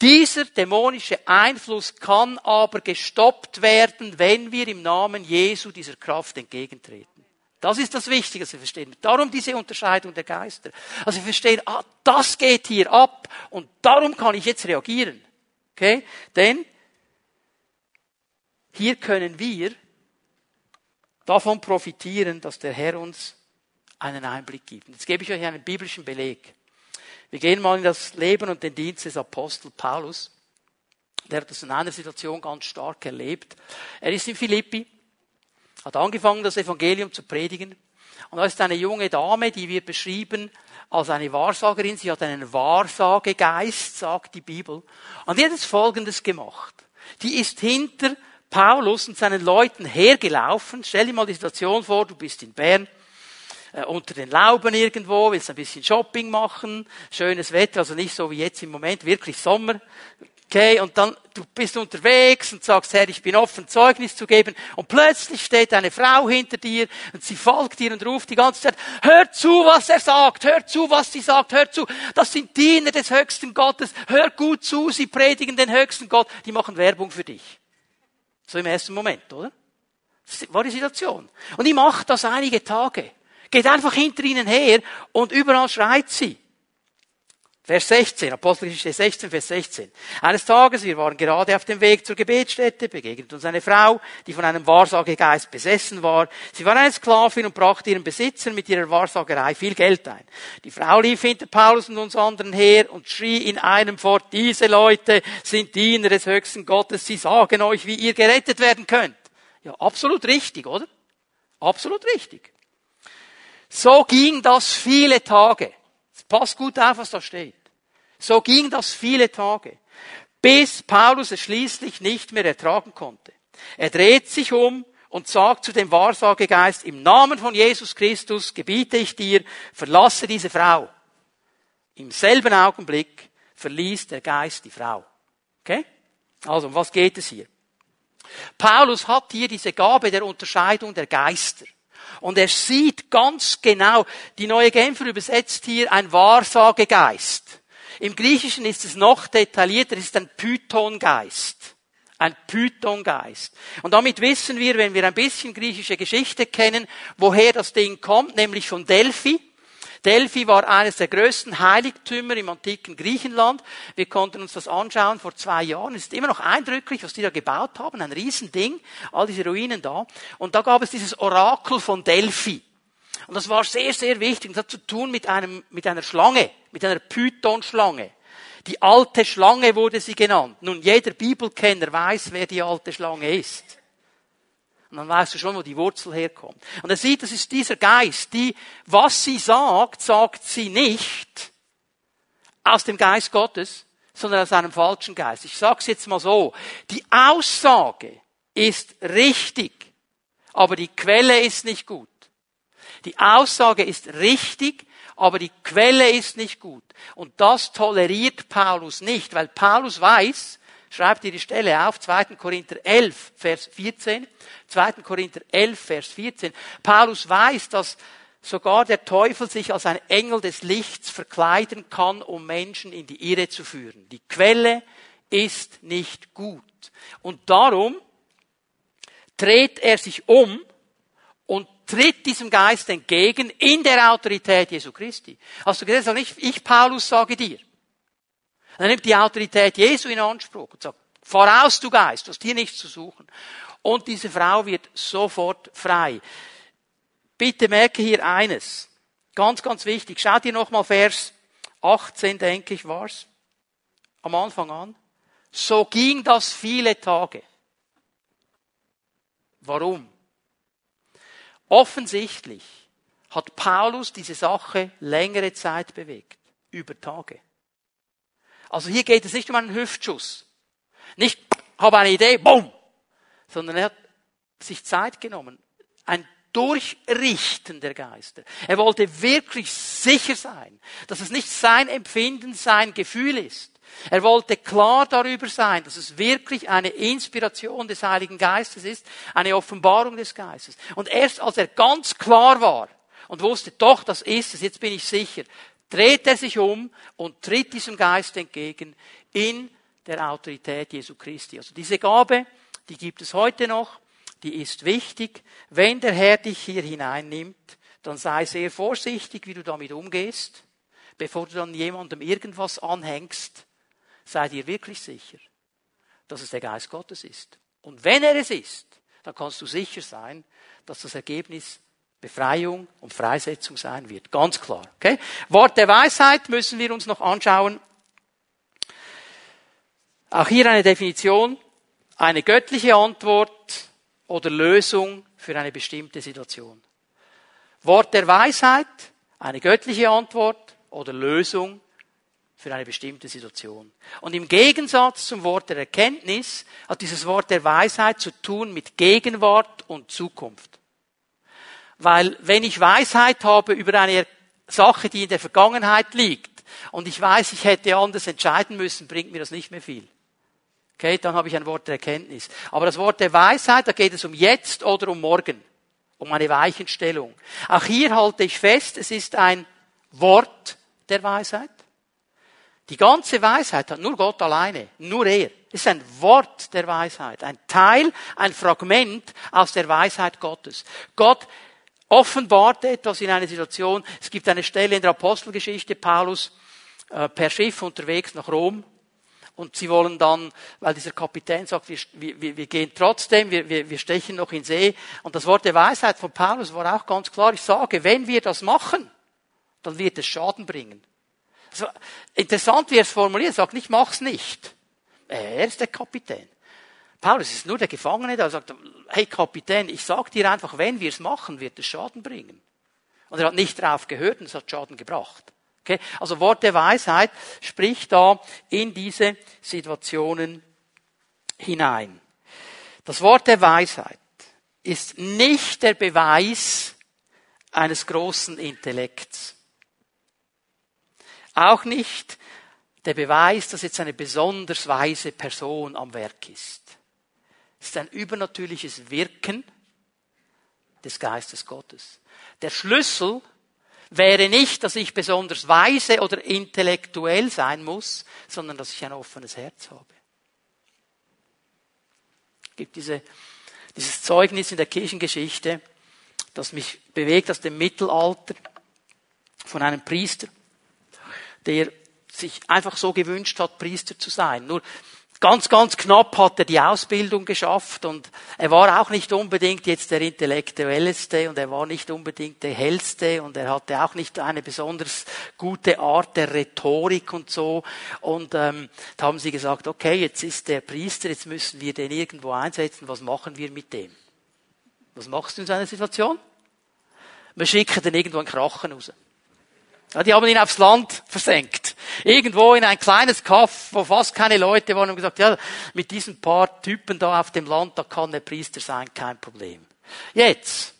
Dieser dämonische Einfluss kann aber gestoppt werden, wenn wir im Namen Jesu dieser Kraft entgegentreten. Das ist das Wichtige, dass wir verstehen. Darum diese Unterscheidung der Geister. Also wir verstehen, ah, das geht hier ab und darum kann ich jetzt reagieren. Okay? Denn hier können wir davon profitieren, dass der Herr uns einen Einblick gibt. Jetzt gebe ich euch einen biblischen Beleg. Wir gehen mal in das Leben und den Dienst des Apostel Paulus. Der hat das in einer Situation ganz stark erlebt. Er ist in Philippi, hat angefangen, das Evangelium zu predigen. Und da ist eine junge Dame, die wird beschrieben als eine Wahrsagerin. Sie hat einen Wahrsagegeist, sagt die Bibel. Und die hat jetzt Folgendes gemacht. Die ist hinter Paulus und seinen Leuten hergelaufen. Stell dir mal die Situation vor, du bist in Bern äh, unter den Lauben irgendwo, willst ein bisschen Shopping machen, schönes Wetter, also nicht so wie jetzt im Moment, wirklich Sommer. Okay, und dann du bist unterwegs und sagst, Herr, ich bin offen, Zeugnis zu geben. Und plötzlich steht eine Frau hinter dir und sie folgt dir und ruft die ganze Zeit, hör zu, was er sagt, hör zu, was sie sagt, hör zu. Das sind Diener des höchsten Gottes, hör gut zu, sie predigen den höchsten Gott, die machen Werbung für dich. So im ersten Moment, oder? Das war die Situation. Und die macht das einige Tage. Geht einfach hinter ihnen her und überall schreit sie. Vers 16, Apostelgeschichte 16, Vers 16. Eines Tages, wir waren gerade auf dem Weg zur Gebetsstätte, begegnet uns eine Frau, die von einem Wahrsagegeist besessen war. Sie war eine Sklavin und brachte ihren Besitzern mit ihrer Wahrsagerei viel Geld ein. Die Frau lief hinter Paulus und uns anderen her und schrie in einem fort, diese Leute sind Diener des höchsten Gottes, sie sagen euch, wie ihr gerettet werden könnt. Ja, absolut richtig, oder? Absolut richtig. So ging das viele Tage. Pass gut auf, was da steht. So ging das viele Tage, bis Paulus es schließlich nicht mehr ertragen konnte. Er dreht sich um und sagt zu dem Wahrsagegeist, im Namen von Jesus Christus gebiete ich dir, verlasse diese Frau. Im selben Augenblick verließ der Geist die Frau. Okay? Also, um was geht es hier? Paulus hat hier diese Gabe der Unterscheidung der Geister. Und er sieht ganz genau, die neue Genfer übersetzt hier ein Wahrsagegeist. Im Griechischen ist es noch detaillierter, es ist ein Pythongeist. Ein Pythongeist. Und damit wissen wir, wenn wir ein bisschen griechische Geschichte kennen, woher das Ding kommt, nämlich von Delphi. Delphi war eines der größten Heiligtümer im antiken Griechenland. Wir konnten uns das anschauen vor zwei Jahren. Es ist immer noch eindrücklich, was die da gebaut haben. Ein Riesending. All diese Ruinen da. Und da gab es dieses Orakel von Delphi. Und das war sehr, sehr wichtig. Das hat zu tun mit einem, mit einer Schlange, mit einer Python-Schlange. Die alte Schlange wurde sie genannt. Nun, jeder Bibelkenner weiß, wer die alte Schlange ist. Und dann weißt du schon, wo die Wurzel herkommt. Und er sieht, das ist dieser Geist, die, was sie sagt, sagt sie nicht aus dem Geist Gottes, sondern aus einem falschen Geist. Ich sag's jetzt mal so. Die Aussage ist richtig, aber die Quelle ist nicht gut. Die Aussage ist richtig, aber die Quelle ist nicht gut. Und das toleriert Paulus nicht, weil Paulus weiß, schreibt ihr die Stelle auf, 2. Korinther 11, Vers 14, 2. Korinther 11, Vers 14. Paulus weiß, dass sogar der Teufel sich als ein Engel des Lichts verkleiden kann, um Menschen in die Irre zu führen. Die Quelle ist nicht gut. Und darum dreht er sich um und tritt diesem Geist entgegen in der Autorität Jesu Christi. Hast du gesehen, nicht, ich Paulus sage dir. Er nimmt die Autorität Jesu in Anspruch und sagt, voraus du Geist, du hast hier nichts zu suchen. Und diese Frau wird sofort frei. Bitte merke hier eines. Ganz, ganz wichtig. Schaut ihr nochmal Vers 18, denke ich, war's. Am Anfang an. So ging das viele Tage. Warum? Offensichtlich hat Paulus diese Sache längere Zeit bewegt. Über Tage. Also hier geht es nicht um einen Hüftschuss. Nicht, habe eine Idee, bumm. Sondern er hat sich Zeit genommen. Ein Durchrichten der Geister. Er wollte wirklich sicher sein, dass es nicht sein Empfinden, sein Gefühl ist. Er wollte klar darüber sein, dass es wirklich eine Inspiration des Heiligen Geistes ist, eine Offenbarung des Geistes. Und erst als er ganz klar war und wusste, doch, das ist es, jetzt bin ich sicher, dreht er sich um und tritt diesem Geist entgegen in der Autorität Jesu Christi. Also diese Gabe, die gibt es heute noch, die ist wichtig. Wenn der Herr dich hier hineinnimmt, dann sei sehr vorsichtig, wie du damit umgehst, bevor du dann jemandem irgendwas anhängst, sei dir wirklich sicher, dass es der Geist Gottes ist. Und wenn er es ist, dann kannst du sicher sein, dass das Ergebnis Befreiung und Freisetzung sein wird. Ganz klar. Okay? Wort der Weisheit müssen wir uns noch anschauen. Auch hier eine Definition. Eine göttliche Antwort oder Lösung für eine bestimmte Situation. Wort der Weisheit, eine göttliche Antwort oder Lösung für eine bestimmte Situation. Und im Gegensatz zum Wort der Erkenntnis hat dieses Wort der Weisheit zu tun mit Gegenwart und Zukunft. Weil wenn ich Weisheit habe über eine Sache, die in der Vergangenheit liegt, und ich weiß, ich hätte anders entscheiden müssen, bringt mir das nicht mehr viel. Okay, dann habe ich ein Wort der Erkenntnis. Aber das Wort der Weisheit, da geht es um jetzt oder um morgen. Um eine Weichenstellung. Auch hier halte ich fest, es ist ein Wort der Weisheit. Die ganze Weisheit hat nur Gott alleine. Nur er. Es ist ein Wort der Weisheit, ein Teil, ein Fragment aus der Weisheit Gottes. Gott offenbart etwas in einer Situation. Es gibt eine Stelle in der Apostelgeschichte, Paulus äh, per Schiff unterwegs nach Rom. Und sie wollen dann, weil dieser Kapitän sagt, wir, wir, wir gehen trotzdem, wir, wir, wir stechen noch in See. Und das Wort der Weisheit von Paulus war auch ganz klar. Ich sage, wenn wir das machen, dann wird es Schaden bringen. Also, interessant, wie er es formuliert. Er sagt nicht, mach's nicht. Er ist der Kapitän. Paulus ist nur der Gefangene, der sagt, hey Kapitän, ich sag dir einfach, wenn wir es machen, wird es Schaden bringen. Und er hat nicht drauf gehört und es hat Schaden gebracht. Okay? Also Wort der Weisheit spricht da in diese Situationen hinein. Das Wort der Weisheit ist nicht der Beweis eines großen Intellekts. Auch nicht der Beweis, dass jetzt eine besonders weise Person am Werk ist. Es ist ein übernatürliches Wirken des Geistes Gottes. Der Schlüssel wäre nicht, dass ich besonders weise oder intellektuell sein muss, sondern dass ich ein offenes Herz habe. Es gibt diese, dieses Zeugnis in der Kirchengeschichte, das mich bewegt aus dem Mittelalter von einem Priester, der sich einfach so gewünscht hat, Priester zu sein. Nur Ganz, ganz knapp hat er die Ausbildung geschafft und er war auch nicht unbedingt jetzt der Intellektuelleste und er war nicht unbedingt der Hellste und er hatte auch nicht eine besonders gute Art der Rhetorik und so. Und ähm, da haben sie gesagt, okay, jetzt ist der Priester, jetzt müssen wir den irgendwo einsetzen, was machen wir mit dem? Was machst du in so einer Situation? Wir schicken den irgendwo einen Krachen raus. Ja, die haben ihn aufs Land versenkt. Irgendwo in ein kleines Kaff, wo fast keine Leute waren und gesagt, ja, mit diesen paar Typen da auf dem Land, da kann der Priester sein, kein Problem. Jetzt.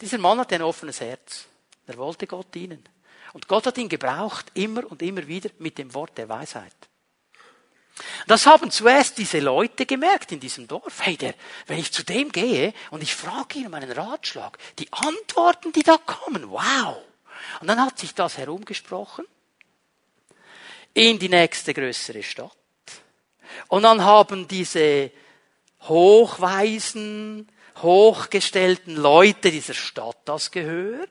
Dieser Mann hat ein offenes Herz. Er wollte Gott dienen. Und Gott hat ihn gebraucht, immer und immer wieder mit dem Wort der Weisheit. Das haben zuerst diese Leute gemerkt in diesem Dorf. Hey, der, wenn ich zu dem gehe und ich frage ihn um einen Ratschlag, die Antworten, die da kommen, wow. Und dann hat sich das herumgesprochen in die nächste größere Stadt. Und dann haben diese hochweisen, hochgestellten Leute dieser Stadt das gehört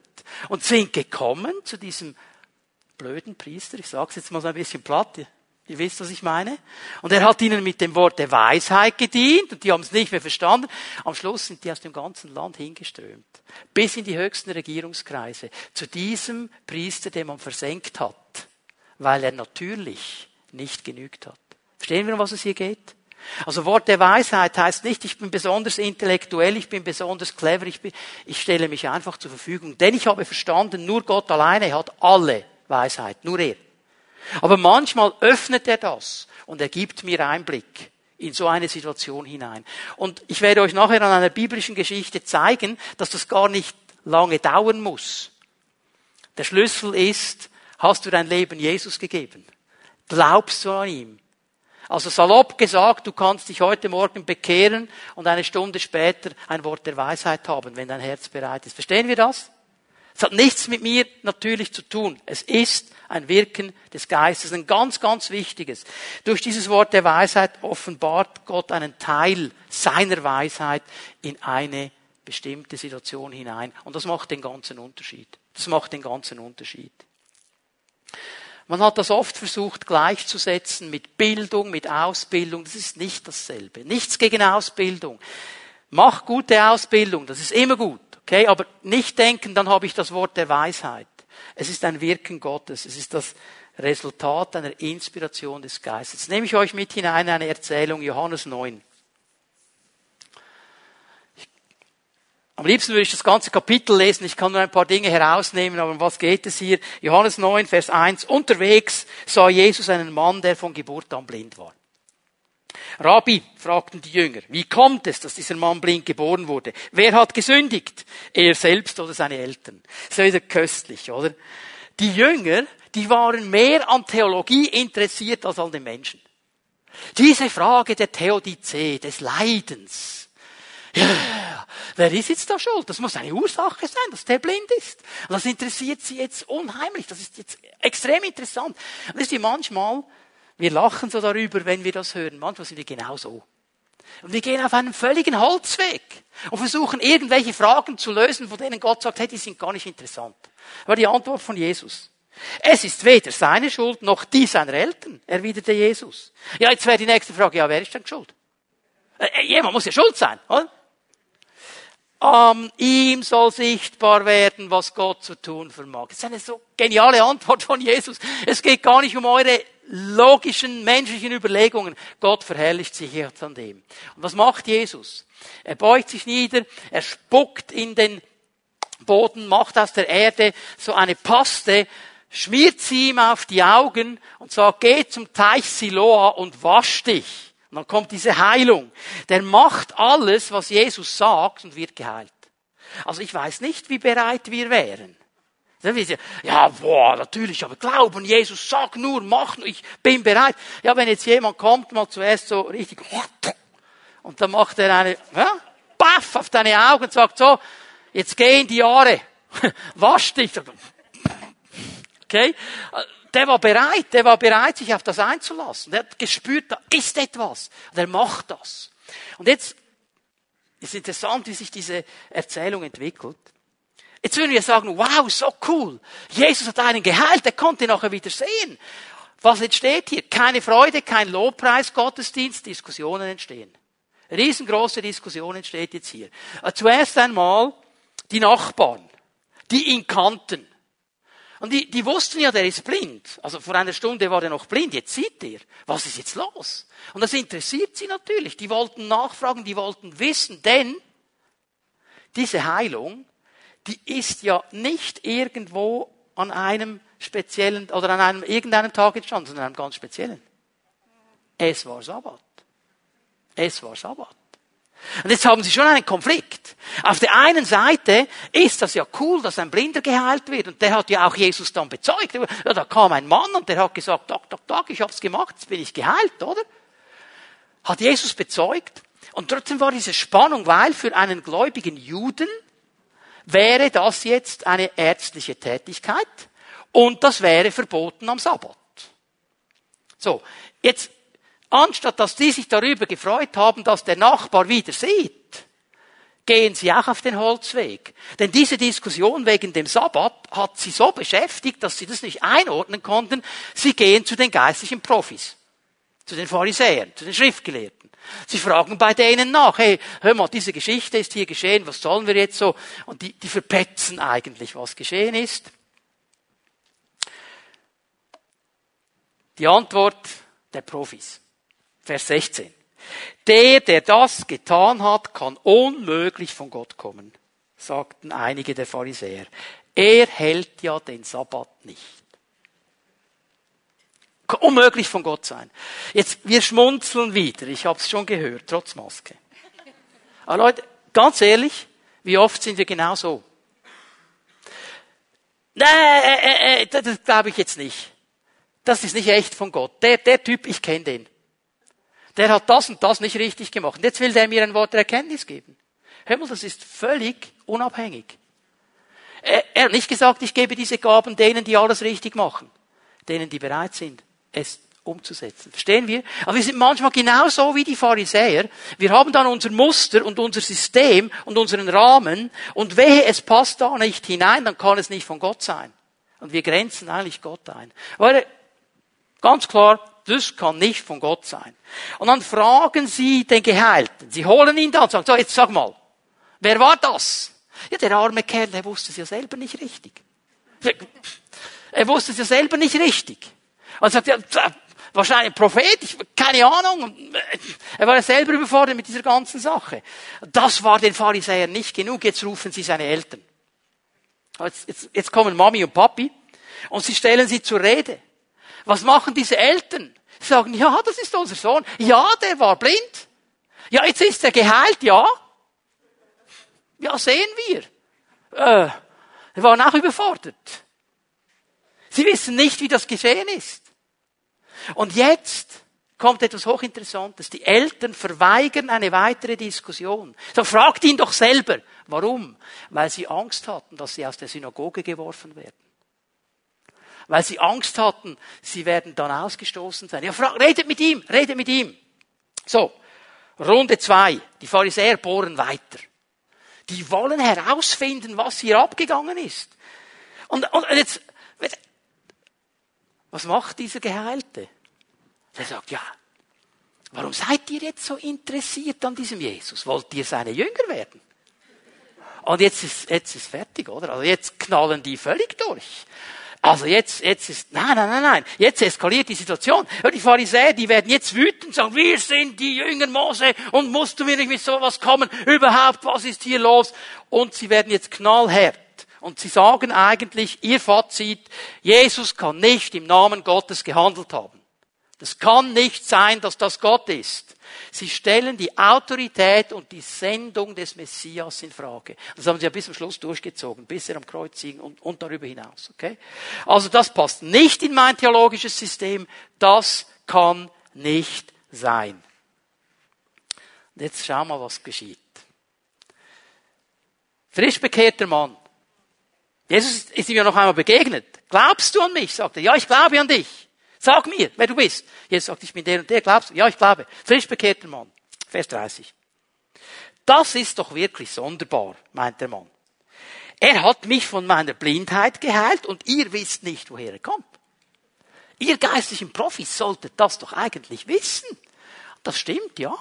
und sind gekommen zu diesem blöden Priester. Ich sage es jetzt mal so ein bisschen platt. Ihr wisst, was ich meine. Und er hat ihnen mit dem Wort der Weisheit gedient und die haben es nicht mehr verstanden. Am Schluss sind die aus dem ganzen Land hingeströmt. Bis in die höchsten Regierungskreise. Zu diesem Priester, den man versenkt hat. Weil er natürlich nicht genügt hat. Verstehen wir, um was es hier geht? Also Wort der Weisheit heißt nicht, ich bin besonders intellektuell, ich bin besonders clever, ich, bin, ich stelle mich einfach zur Verfügung. Denn ich habe verstanden, nur Gott alleine hat alle Weisheit, nur er. Aber manchmal öffnet er das und er gibt mir Einblick in so eine Situation hinein. Und ich werde euch nachher an einer biblischen Geschichte zeigen, dass das gar nicht lange dauern muss. Der Schlüssel ist, hast du dein Leben Jesus gegeben? Glaubst du an ihm? Also salopp gesagt, du kannst dich heute Morgen bekehren und eine Stunde später ein Wort der Weisheit haben, wenn dein Herz bereit ist. Verstehen wir das? Es hat nichts mit mir natürlich zu tun. Es ist ein Wirken des Geistes, ein ganz, ganz wichtiges. Durch dieses Wort der Weisheit offenbart Gott einen Teil seiner Weisheit in eine bestimmte Situation hinein. Und das macht den ganzen Unterschied. Das macht den ganzen Unterschied. Man hat das oft versucht gleichzusetzen mit Bildung, mit Ausbildung. Das ist nicht dasselbe. Nichts gegen Ausbildung. Mach gute Ausbildung, das ist immer gut. Okay, aber nicht denken, dann habe ich das Wort der Weisheit. Es ist ein Wirken Gottes. Es ist das Resultat einer Inspiration des Geistes. Jetzt nehme ich euch mit hinein in eine Erzählung, Johannes 9. Am liebsten würde ich das ganze Kapitel lesen. Ich kann nur ein paar Dinge herausnehmen, aber um was geht es hier? Johannes 9, Vers 1. Unterwegs sah Jesus einen Mann, der von Geburt an blind war. Rabbi, fragten die Jünger, wie kommt es, dass dieser Mann blind geboren wurde? Wer hat gesündigt? Er selbst oder seine Eltern? Das ist wieder köstlich, oder? Die Jünger, die waren mehr an Theologie interessiert als an den Menschen. Diese Frage der Theodizee, des Leidens. Ja, wer ist jetzt da schuld? Das muss eine Ursache sein, dass der blind ist. Und das interessiert sie jetzt unheimlich. Das ist jetzt extrem interessant. Und wisst ihr, manchmal Wir lachen so darüber, wenn wir das hören. Manchmal sind wir genau so. Und wir gehen auf einen völligen Holzweg und versuchen irgendwelche Fragen zu lösen, von denen Gott sagt, hey, die sind gar nicht interessant. War die Antwort von Jesus. Es ist weder seine Schuld noch die seiner Eltern, erwiderte Jesus. Ja, jetzt wäre die nächste Frage, ja, wer ist denn schuld? Äh, äh, jemand muss ja schuld sein, oder? An ihm soll sichtbar werden, was Gott zu tun vermag. Das ist eine so geniale Antwort von Jesus. Es geht gar nicht um eure logischen menschlichen Überlegungen. Gott verherrlicht sich jetzt an dem. Und was macht Jesus? Er beugt sich nieder, er spuckt in den Boden, macht aus der Erde so eine Paste, schmiert sie ihm auf die Augen und sagt, geh zum Teich Siloa und wasch dich. Und dann kommt diese Heilung. Der macht alles, was Jesus sagt und wird geheilt. Also ich weiß nicht, wie bereit wir wären. Ja, boah, natürlich, aber glauben, Jesus, sag nur, mach nur, ich bin bereit. Ja, wenn jetzt jemand kommt, mal zuerst so richtig, und dann macht er eine, ja, baff auf deine Augen und sagt so, jetzt gehen die Jahre, wasch dich. Okay? Der war bereit, der war bereit, sich auf das einzulassen. Der hat gespürt, da ist etwas. Und er macht das. Und jetzt ist interessant, wie sich diese Erzählung entwickelt. Jetzt würden wir sagen, wow, so cool. Jesus hat einen geheilt, er konnte ihn nachher wieder sehen. Was jetzt steht hier? Keine Freude, kein Lobpreis, Gottesdienst, Diskussionen entstehen. Riesengroße Diskussion entsteht jetzt hier. Äh, zuerst einmal die Nachbarn, die ihn kannten. Und die, die wussten ja, der ist blind. Also vor einer Stunde war er noch blind, jetzt sieht er. Was ist jetzt los? Und das interessiert sie natürlich. Die wollten nachfragen, die wollten wissen, denn diese Heilung, die ist ja nicht irgendwo an einem speziellen oder an einem irgendeinem Tag entstanden, sondern an einem ganz speziellen. Es war Sabbat. Es war Sabbat. Und jetzt haben sie schon einen Konflikt. Auf der einen Seite ist das ja cool, dass ein Blinder geheilt wird. Und der hat ja auch Jesus dann bezeugt. Ja, da kam ein Mann und der hat gesagt, Doc, Doc, Doc, ich hab's gemacht, jetzt bin ich geheilt, oder? Hat Jesus bezeugt. Und trotzdem war diese Spannung, weil für einen gläubigen Juden wäre das jetzt eine ärztliche Tätigkeit und das wäre verboten am Sabbat. So, jetzt Anstatt dass die sich darüber gefreut haben, dass der Nachbar wieder sieht, gehen sie auch auf den Holzweg. Denn diese Diskussion wegen dem Sabbat hat sie so beschäftigt, dass sie das nicht einordnen konnten. Sie gehen zu den geistlichen Profis, zu den Pharisäern, zu den Schriftgelehrten. Sie fragen bei denen nach, hey, hör mal, diese Geschichte ist hier geschehen, was sollen wir jetzt so? Und die, die verpetzen eigentlich, was geschehen ist. Die Antwort der Profis. Vers 16. Der, der das getan hat, kann unmöglich von Gott kommen, sagten einige der Pharisäer. Er hält ja den Sabbat nicht. Unmöglich von Gott sein. Jetzt, wir schmunzeln wieder. Ich habe es schon gehört, trotz Maske. Aber Leute, ganz ehrlich, wie oft sind wir genau so? Nee, äh, äh, äh, das glaube ich jetzt nicht. Das ist nicht echt von Gott. Der, der Typ, ich kenne den der hat das und das nicht richtig gemacht. Und jetzt will der mir ein Wort der Erkenntnis geben. Hör mal, das ist völlig unabhängig. Er, er hat nicht gesagt, ich gebe diese Gaben denen, die alles richtig machen. Denen, die bereit sind, es umzusetzen. Verstehen wir? Aber wir sind manchmal genauso wie die Pharisäer. Wir haben dann unser Muster und unser System und unseren Rahmen und wehe, es passt da nicht hinein, dann kann es nicht von Gott sein. Und wir grenzen eigentlich Gott ein. Weil, ganz klar, das kann nicht von Gott sein. Und dann fragen sie den Geheilten. Sie holen ihn da und sagen, so, jetzt sag mal, wer war das? Ja, der arme Kerl, der wusste es ja selber nicht richtig. Er wusste es ja selber nicht richtig. Und sagt, ja, wahrscheinlich ein Prophet, ich, keine Ahnung. Er war ja selber überfordert mit dieser ganzen Sache. Das war den Pharisäern nicht genug. Jetzt rufen sie seine Eltern. Jetzt, jetzt, jetzt kommen Mami und Papi und sie stellen sie zur Rede. Was machen diese Eltern? Sie sagen, ja, das ist unser Sohn. Ja, der war blind. Ja, jetzt ist er geheilt, ja. Ja, sehen wir. Äh, wir waren auch überfordert. Sie wissen nicht, wie das geschehen ist. Und jetzt kommt etwas hochinteressantes. Die Eltern verweigern eine weitere Diskussion. So fragt ihn doch selber. Warum? Weil sie Angst hatten, dass sie aus der Synagoge geworfen werden. weil sie Angst hatten, sie werden dann ausgestoßen sein. Ja, frag, redet mit ihm, redet mit ihm. So, Runde zwei. Die Pharisäer bohren weiter. Die wollen herausfinden, was hier abgegangen ist. Und, und jetzt, was macht dieser Geheilte? Er sagt, ja, warum seid ihr jetzt so interessiert an diesem Jesus? Wollt ihr seine Jünger werden? Und jetzt ist, jetzt ist fertig, oder? Also jetzt knallen die völlig durch. Also jetzt, jetzt ist, nein, nein, nein, nein, jetzt eskaliert die Situation. Die Pharisäer, die werden jetzt wütend und sagen, wir sind die Jünger Mose und musst du mir nicht mit sowas kommen? Überhaupt, was ist hier los? Und sie werden jetzt knallhart. Und sie sagen eigentlich, ihr Fazit, Jesus kann nicht im Namen Gottes gehandelt haben. Das kann nicht sein, dass das Gott ist. Sie stellen die Autorität und die Sendung des Messias in Frage. Das haben sie ja bis zum Schluss durchgezogen, bis er am Kreuz hing und, und darüber hinaus. Okay? Also das passt nicht in mein theologisches System. Das kann nicht sein. Und jetzt schau mal, was geschieht. Frisch bekehrter Mann. Jesus ist ihm ja noch einmal begegnet. Glaubst du an mich? sagt er. Ja, ich glaube an dich. Sag mir, wer du bist. Jesus sagt, ich bin der und der. Glaubst du? Ja, ich glaube. Frisch bekehrter Mann. Vers 30. Das ist doch wirklich sonderbar, meint der Mann. Er hat mich von meiner Blindheit geheilt und ihr wisst nicht, woher er kommt. Ihr geistlichen Profis solltet das doch eigentlich wissen. Das stimmt, ja.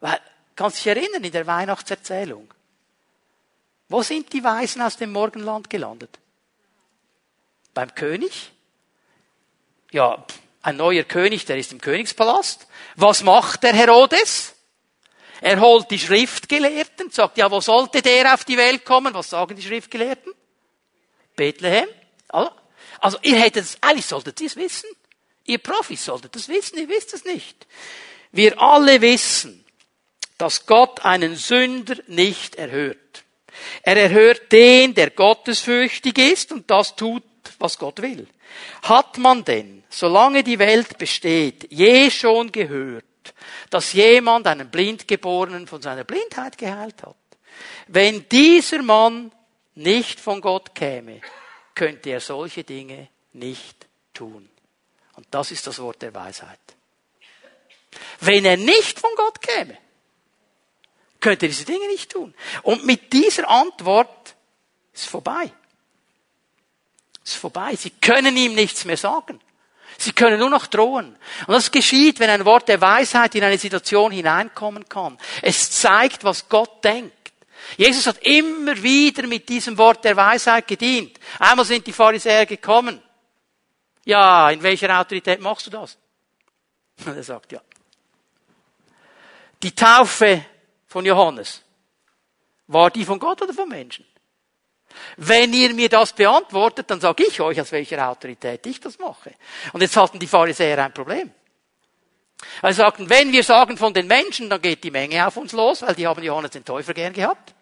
Weil, kannst dich erinnern in der Weihnachtserzählung. Wo sind die Weisen aus dem Morgenland gelandet? Beim König? ja, ein neuer König, der ist im Königspalast. Was macht der Herodes? Er holt die Schriftgelehrten, sagt, ja, wo sollte der auf die Welt kommen? Was sagen die Schriftgelehrten? Bethlehem. Also, ihr hättet es, eigentlich solltet ihr es wissen. Ihr Profis solltet es wissen, ihr wisst es nicht. Wir alle wissen, dass Gott einen Sünder nicht erhört. Er erhört den, der gottesfürchtig ist und das tut, was Gott will. Hat man denn, solange die Welt besteht, je schon gehört, dass jemand einen Blindgeborenen von seiner Blindheit geheilt hat? Wenn dieser Mann nicht von Gott käme, könnte er solche Dinge nicht tun. Und das ist das Wort der Weisheit. Wenn er nicht von Gott käme, könnte er diese Dinge nicht tun. Und mit dieser Antwort ist vorbei ist vorbei. Sie können ihm nichts mehr sagen. Sie können nur noch drohen. Und das geschieht, wenn ein Wort der Weisheit in eine Situation hineinkommen kann. Es zeigt, was Gott denkt. Jesus hat immer wieder mit diesem Wort der Weisheit gedient. Einmal sind die Pharisäer gekommen. Ja, in welcher Autorität machst du das? Und er sagt ja. Die Taufe von Johannes, war die von Gott oder von Menschen? Wenn ihr mir das beantwortet, dann sage ich euch, aus welcher Autorität ich das mache. Und jetzt hatten die Pharisäer ein Problem. Weil sie sagten, wenn wir sagen von den Menschen, dann geht die Menge auf uns los, weil die haben Johannes den Täufer gern gehabt.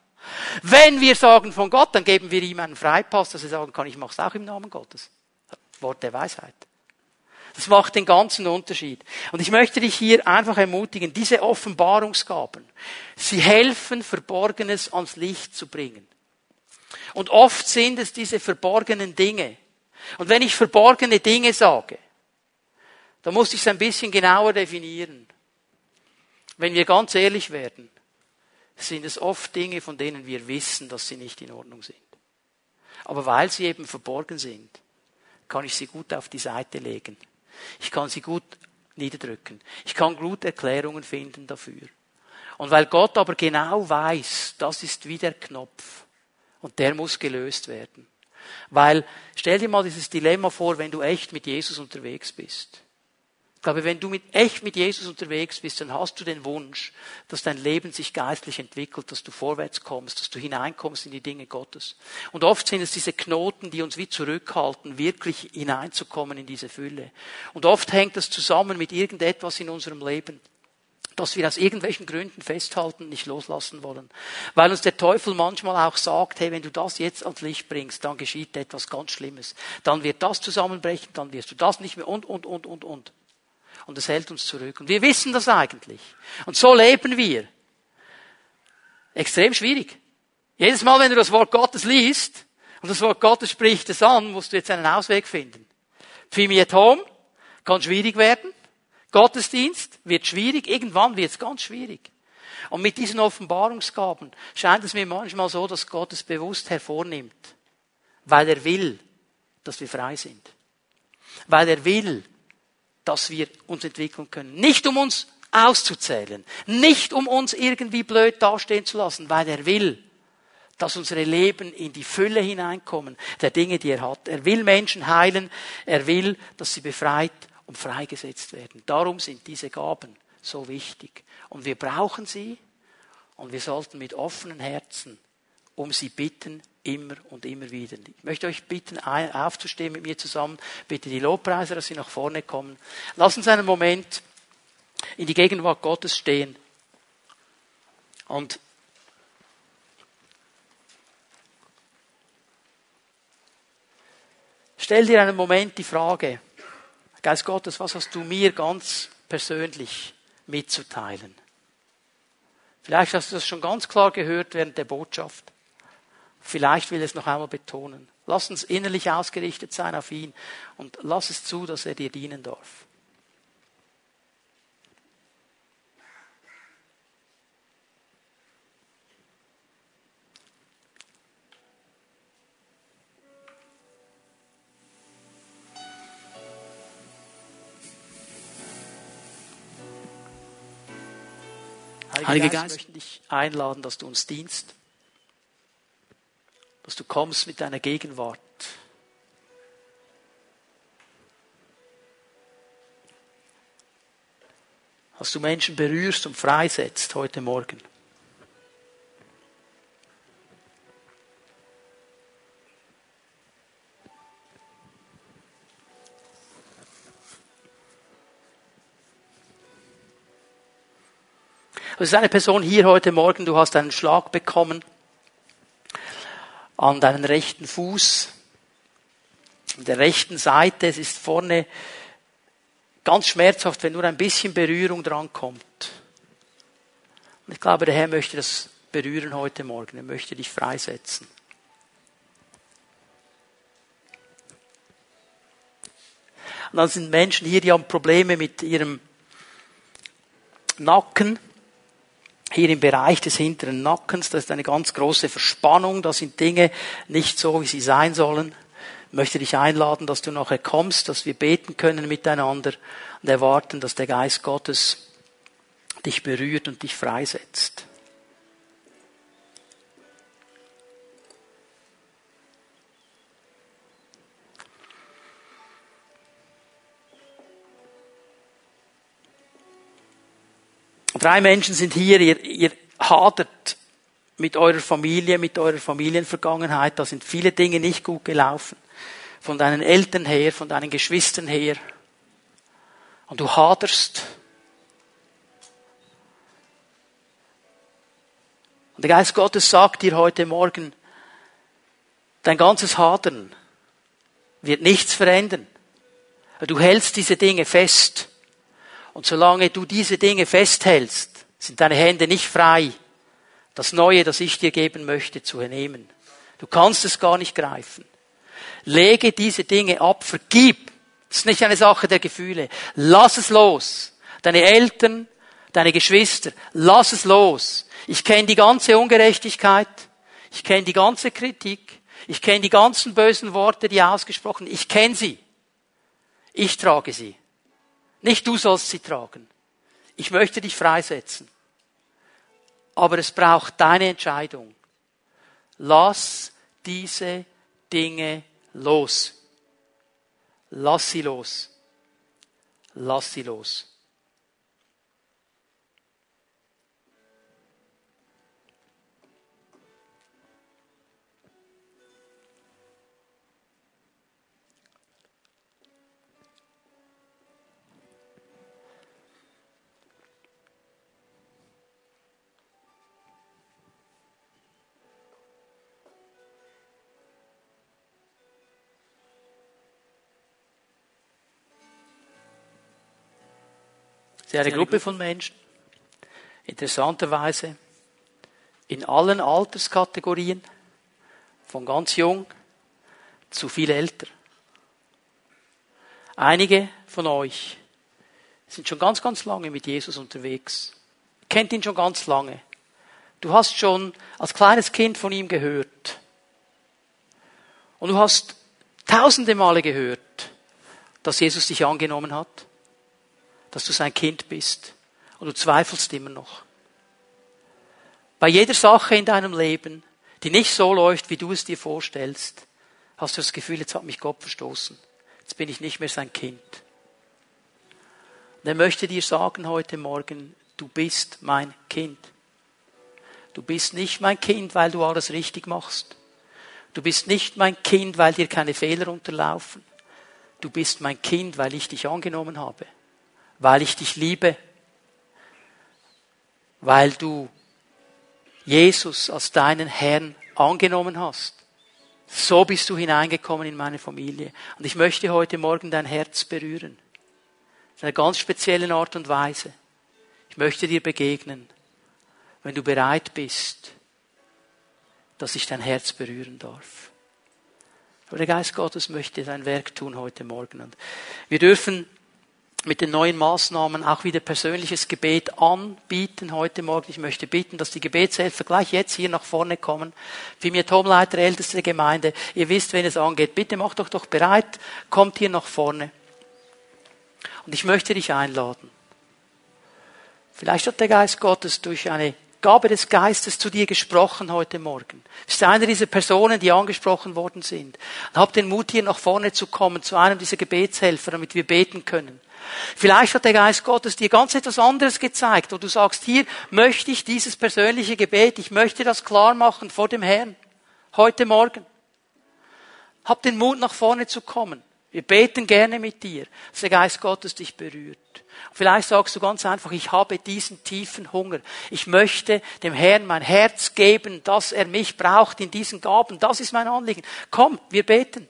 Wenn wir sagen von Gott, dann geben wir ihm einen Freipass, dass er sagen kann, ich mache es auch im Namen Gottes. Wort der Weisheit. Das macht den ganzen Unterschied. Und ich möchte dich hier einfach ermutigen, diese Offenbarungsgaben, sie helfen, Verborgenes ans Licht zu bringen. Und oft sind es diese verborgenen Dinge. Und wenn ich verborgene Dinge sage, dann muss ich es ein bisschen genauer definieren. Wenn wir ganz ehrlich werden, sind es oft Dinge, von denen wir wissen, dass sie nicht in Ordnung sind. Aber weil sie eben verborgen sind, kann ich sie gut auf die Seite legen. Ich kann sie gut niederdrücken. Ich kann gut Erklärungen finden dafür. Und weil Gott aber genau weiß, das ist wie der Knopf. Und der muss gelöst werden. Weil, stell dir mal dieses Dilemma vor, wenn du echt mit Jesus unterwegs bist. Ich glaube, wenn du mit, echt mit Jesus unterwegs bist, dann hast du den Wunsch, dass dein Leben sich geistlich entwickelt, dass du vorwärts kommst, dass du hineinkommst in die Dinge Gottes. Und oft sind es diese Knoten, die uns wie zurückhalten, wirklich hineinzukommen in diese Fülle. Und oft hängt das zusammen mit irgendetwas in unserem Leben dass wir aus irgendwelchen Gründen festhalten, nicht loslassen wollen. Weil uns der Teufel manchmal auch sagt, hey, wenn du das jetzt ans Licht bringst, dann geschieht etwas ganz Schlimmes. Dann wird das zusammenbrechen, dann wirst du das nicht mehr und, und, und, und, und. Und es hält uns zurück. Und wir wissen das eigentlich. Und so leben wir. Extrem schwierig. Jedes Mal, wenn du das Wort Gottes liest, Und das Wort Gottes spricht es an, musst du jetzt einen Ausweg finden. Pfimi at home kann schwierig werden. Gottesdienst wird schwierig. Irgendwann wird es ganz schwierig. Und mit diesen Offenbarungsgaben scheint es mir manchmal so, dass Gott es bewusst hervornimmt. Weil er will, dass wir frei sind. Weil er will, dass wir uns entwickeln können. Nicht um uns auszuzählen. Nicht um uns irgendwie blöd dastehen zu lassen, weil er will, dass unsere Leben in die Fülle hineinkommen, der Dinge, die er hat. Er will Menschen heilen. Er will, dass sie befreit und freigesetzt werden. Darum sind diese Gaben so wichtig. Und wir brauchen sie und wir sollten mit offenen Herzen um sie bitten, immer und immer wieder. Ich möchte euch bitten, aufzustehen mit mir zusammen. Bitte die Lobpreiser, dass sie nach vorne kommen. Lass uns einen Moment in die Gegenwart Gottes stehen. Und stell dir einen Moment die Frage, Geist Gottes, was hast du mir ganz persönlich mitzuteilen? Vielleicht hast du das schon ganz klar gehört während der Botschaft. Vielleicht will er es noch einmal betonen. Lass uns innerlich ausgerichtet sein auf ihn und lass es zu, dass er dir dienen darf. Heiliger Geist, Geist, möchte dich einladen, dass du uns dienst, dass du kommst mit deiner Gegenwart. Dass du Menschen berührst und freisetzt heute Morgen. Es ist eine Person hier heute Morgen, du hast einen Schlag bekommen an deinen rechten Fuß, an der rechten Seite. Es ist vorne ganz schmerzhaft, wenn nur ein bisschen Berührung drankommt. Und ich glaube, der Herr möchte das berühren heute Morgen. Er möchte dich freisetzen. Und dann sind Menschen hier, die haben Probleme mit ihrem Nacken hier im Bereich des hinteren Nackens, das ist eine ganz große Verspannung, da sind Dinge nicht so, wie sie sein sollen. Ich möchte dich einladen, dass du nachher kommst, dass wir beten können miteinander und erwarten, dass der Geist Gottes dich berührt und dich freisetzt. Drei Menschen sind hier, ihr, ihr hadert mit eurer Familie, mit eurer Familienvergangenheit. Da sind viele Dinge nicht gut gelaufen. Von deinen Eltern her, von deinen Geschwistern her. Und du haderst. Und der Geist Gottes sagt dir heute Morgen, dein ganzes Hadern wird nichts verändern. Du hältst diese Dinge fest. Und solange du diese Dinge festhältst, sind deine Hände nicht frei, das Neue, das ich dir geben möchte, zu nehmen. Du kannst es gar nicht greifen. Lege diese Dinge ab, vergib. Das ist nicht eine Sache der Gefühle. Lass es los. Deine Eltern, deine Geschwister, lass es los. Ich kenne die ganze Ungerechtigkeit. Ich kenne die ganze Kritik. Ich kenne die ganzen bösen Worte, die ausgesprochen. Ich kenne sie. Ich trage sie. Nicht du sollst sie tragen. Ich möchte dich freisetzen. Aber es braucht deine Entscheidung. Lass diese Dinge los. Lass sie los. Lass sie los. Es ist eine Gruppe von Menschen, interessanterweise in allen Alterskategorien, von ganz jung zu viel älter. Einige von euch sind schon ganz, ganz lange mit Jesus unterwegs. Kennt ihn schon ganz lange. Du hast schon als kleines Kind von ihm gehört. Und du hast tausende Male gehört, dass Jesus dich angenommen hat, dass du sein Kind bist. Und du zweifelst immer noch. Bei jeder Sache in deinem Leben, die nicht so läuft, wie du es dir vorstellst, hast du das Gefühl, jetzt hat mich Gott verstoßen. Jetzt bin ich nicht mehr sein Kind. Und er möchte dir sagen heute Morgen, du bist mein Kind. Du bist nicht mein Kind, weil du alles richtig machst. Du bist nicht mein Kind, weil dir keine Fehler unterlaufen. Du bist mein Kind, weil ich dich angenommen habe, weil ich dich liebe, weil du Jesus als deinen Herrn angenommen hast. So bist du hineingekommen in meine Familie. Und ich möchte heute Morgen dein Herz berühren. In einer ganz speziellen Art und Weise. Ich möchte dir begegnen, wenn du bereit bist, dass ich dein Herz berühren darf. Aber der Geist Gottes möchte sein Werk tun heute Morgen. Und wir dürfen mit den neuen Maßnahmen auch wieder persönliches Gebet anbieten heute Morgen. Ich möchte bitten, dass die Gebetshelfer gleich jetzt hier nach vorne kommen. Für mir Tomleiter, älteste Gemeinde, ihr wisst, wenn es angeht. Bitte macht euch doch bereit, kommt hier nach vorne. Und ich möchte dich einladen. Vielleicht hat der Geist Gottes durch eine Gabe des Geistes zu dir gesprochen heute Morgen. Bist einer dieser Personen, die angesprochen worden sind. Und hab den Mut, hier nach vorne zu kommen, zu einem dieser Gebetshelfer, damit wir beten können. Vielleicht hat der Geist Gottes dir ganz etwas anderes gezeigt, wo du sagst, hier möchte ich dieses persönliche Gebet, ich möchte das klar machen vor dem Herrn. Heute Morgen. Hab den Mut, nach vorne zu kommen. Wir beten gerne mit dir, dass der Geist Gottes dich berührt. Vielleicht sagst du ganz einfach, ich habe diesen tiefen Hunger. Ich möchte dem Herrn mein Herz geben, dass er mich braucht in diesen Gaben. Das ist mein Anliegen. Komm, wir beten.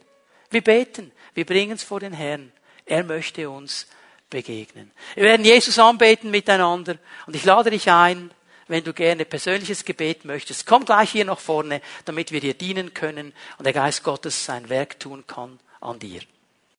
Wir beten. Wir bringen es vor den Herrn. Er möchte uns begegnen. Wir werden Jesus anbeten miteinander und ich lade dich ein, wenn du gerne persönliches Gebet möchtest, komm gleich hier nach vorne, damit wir dir dienen können und der Geist Gottes sein Werk tun kann an dir.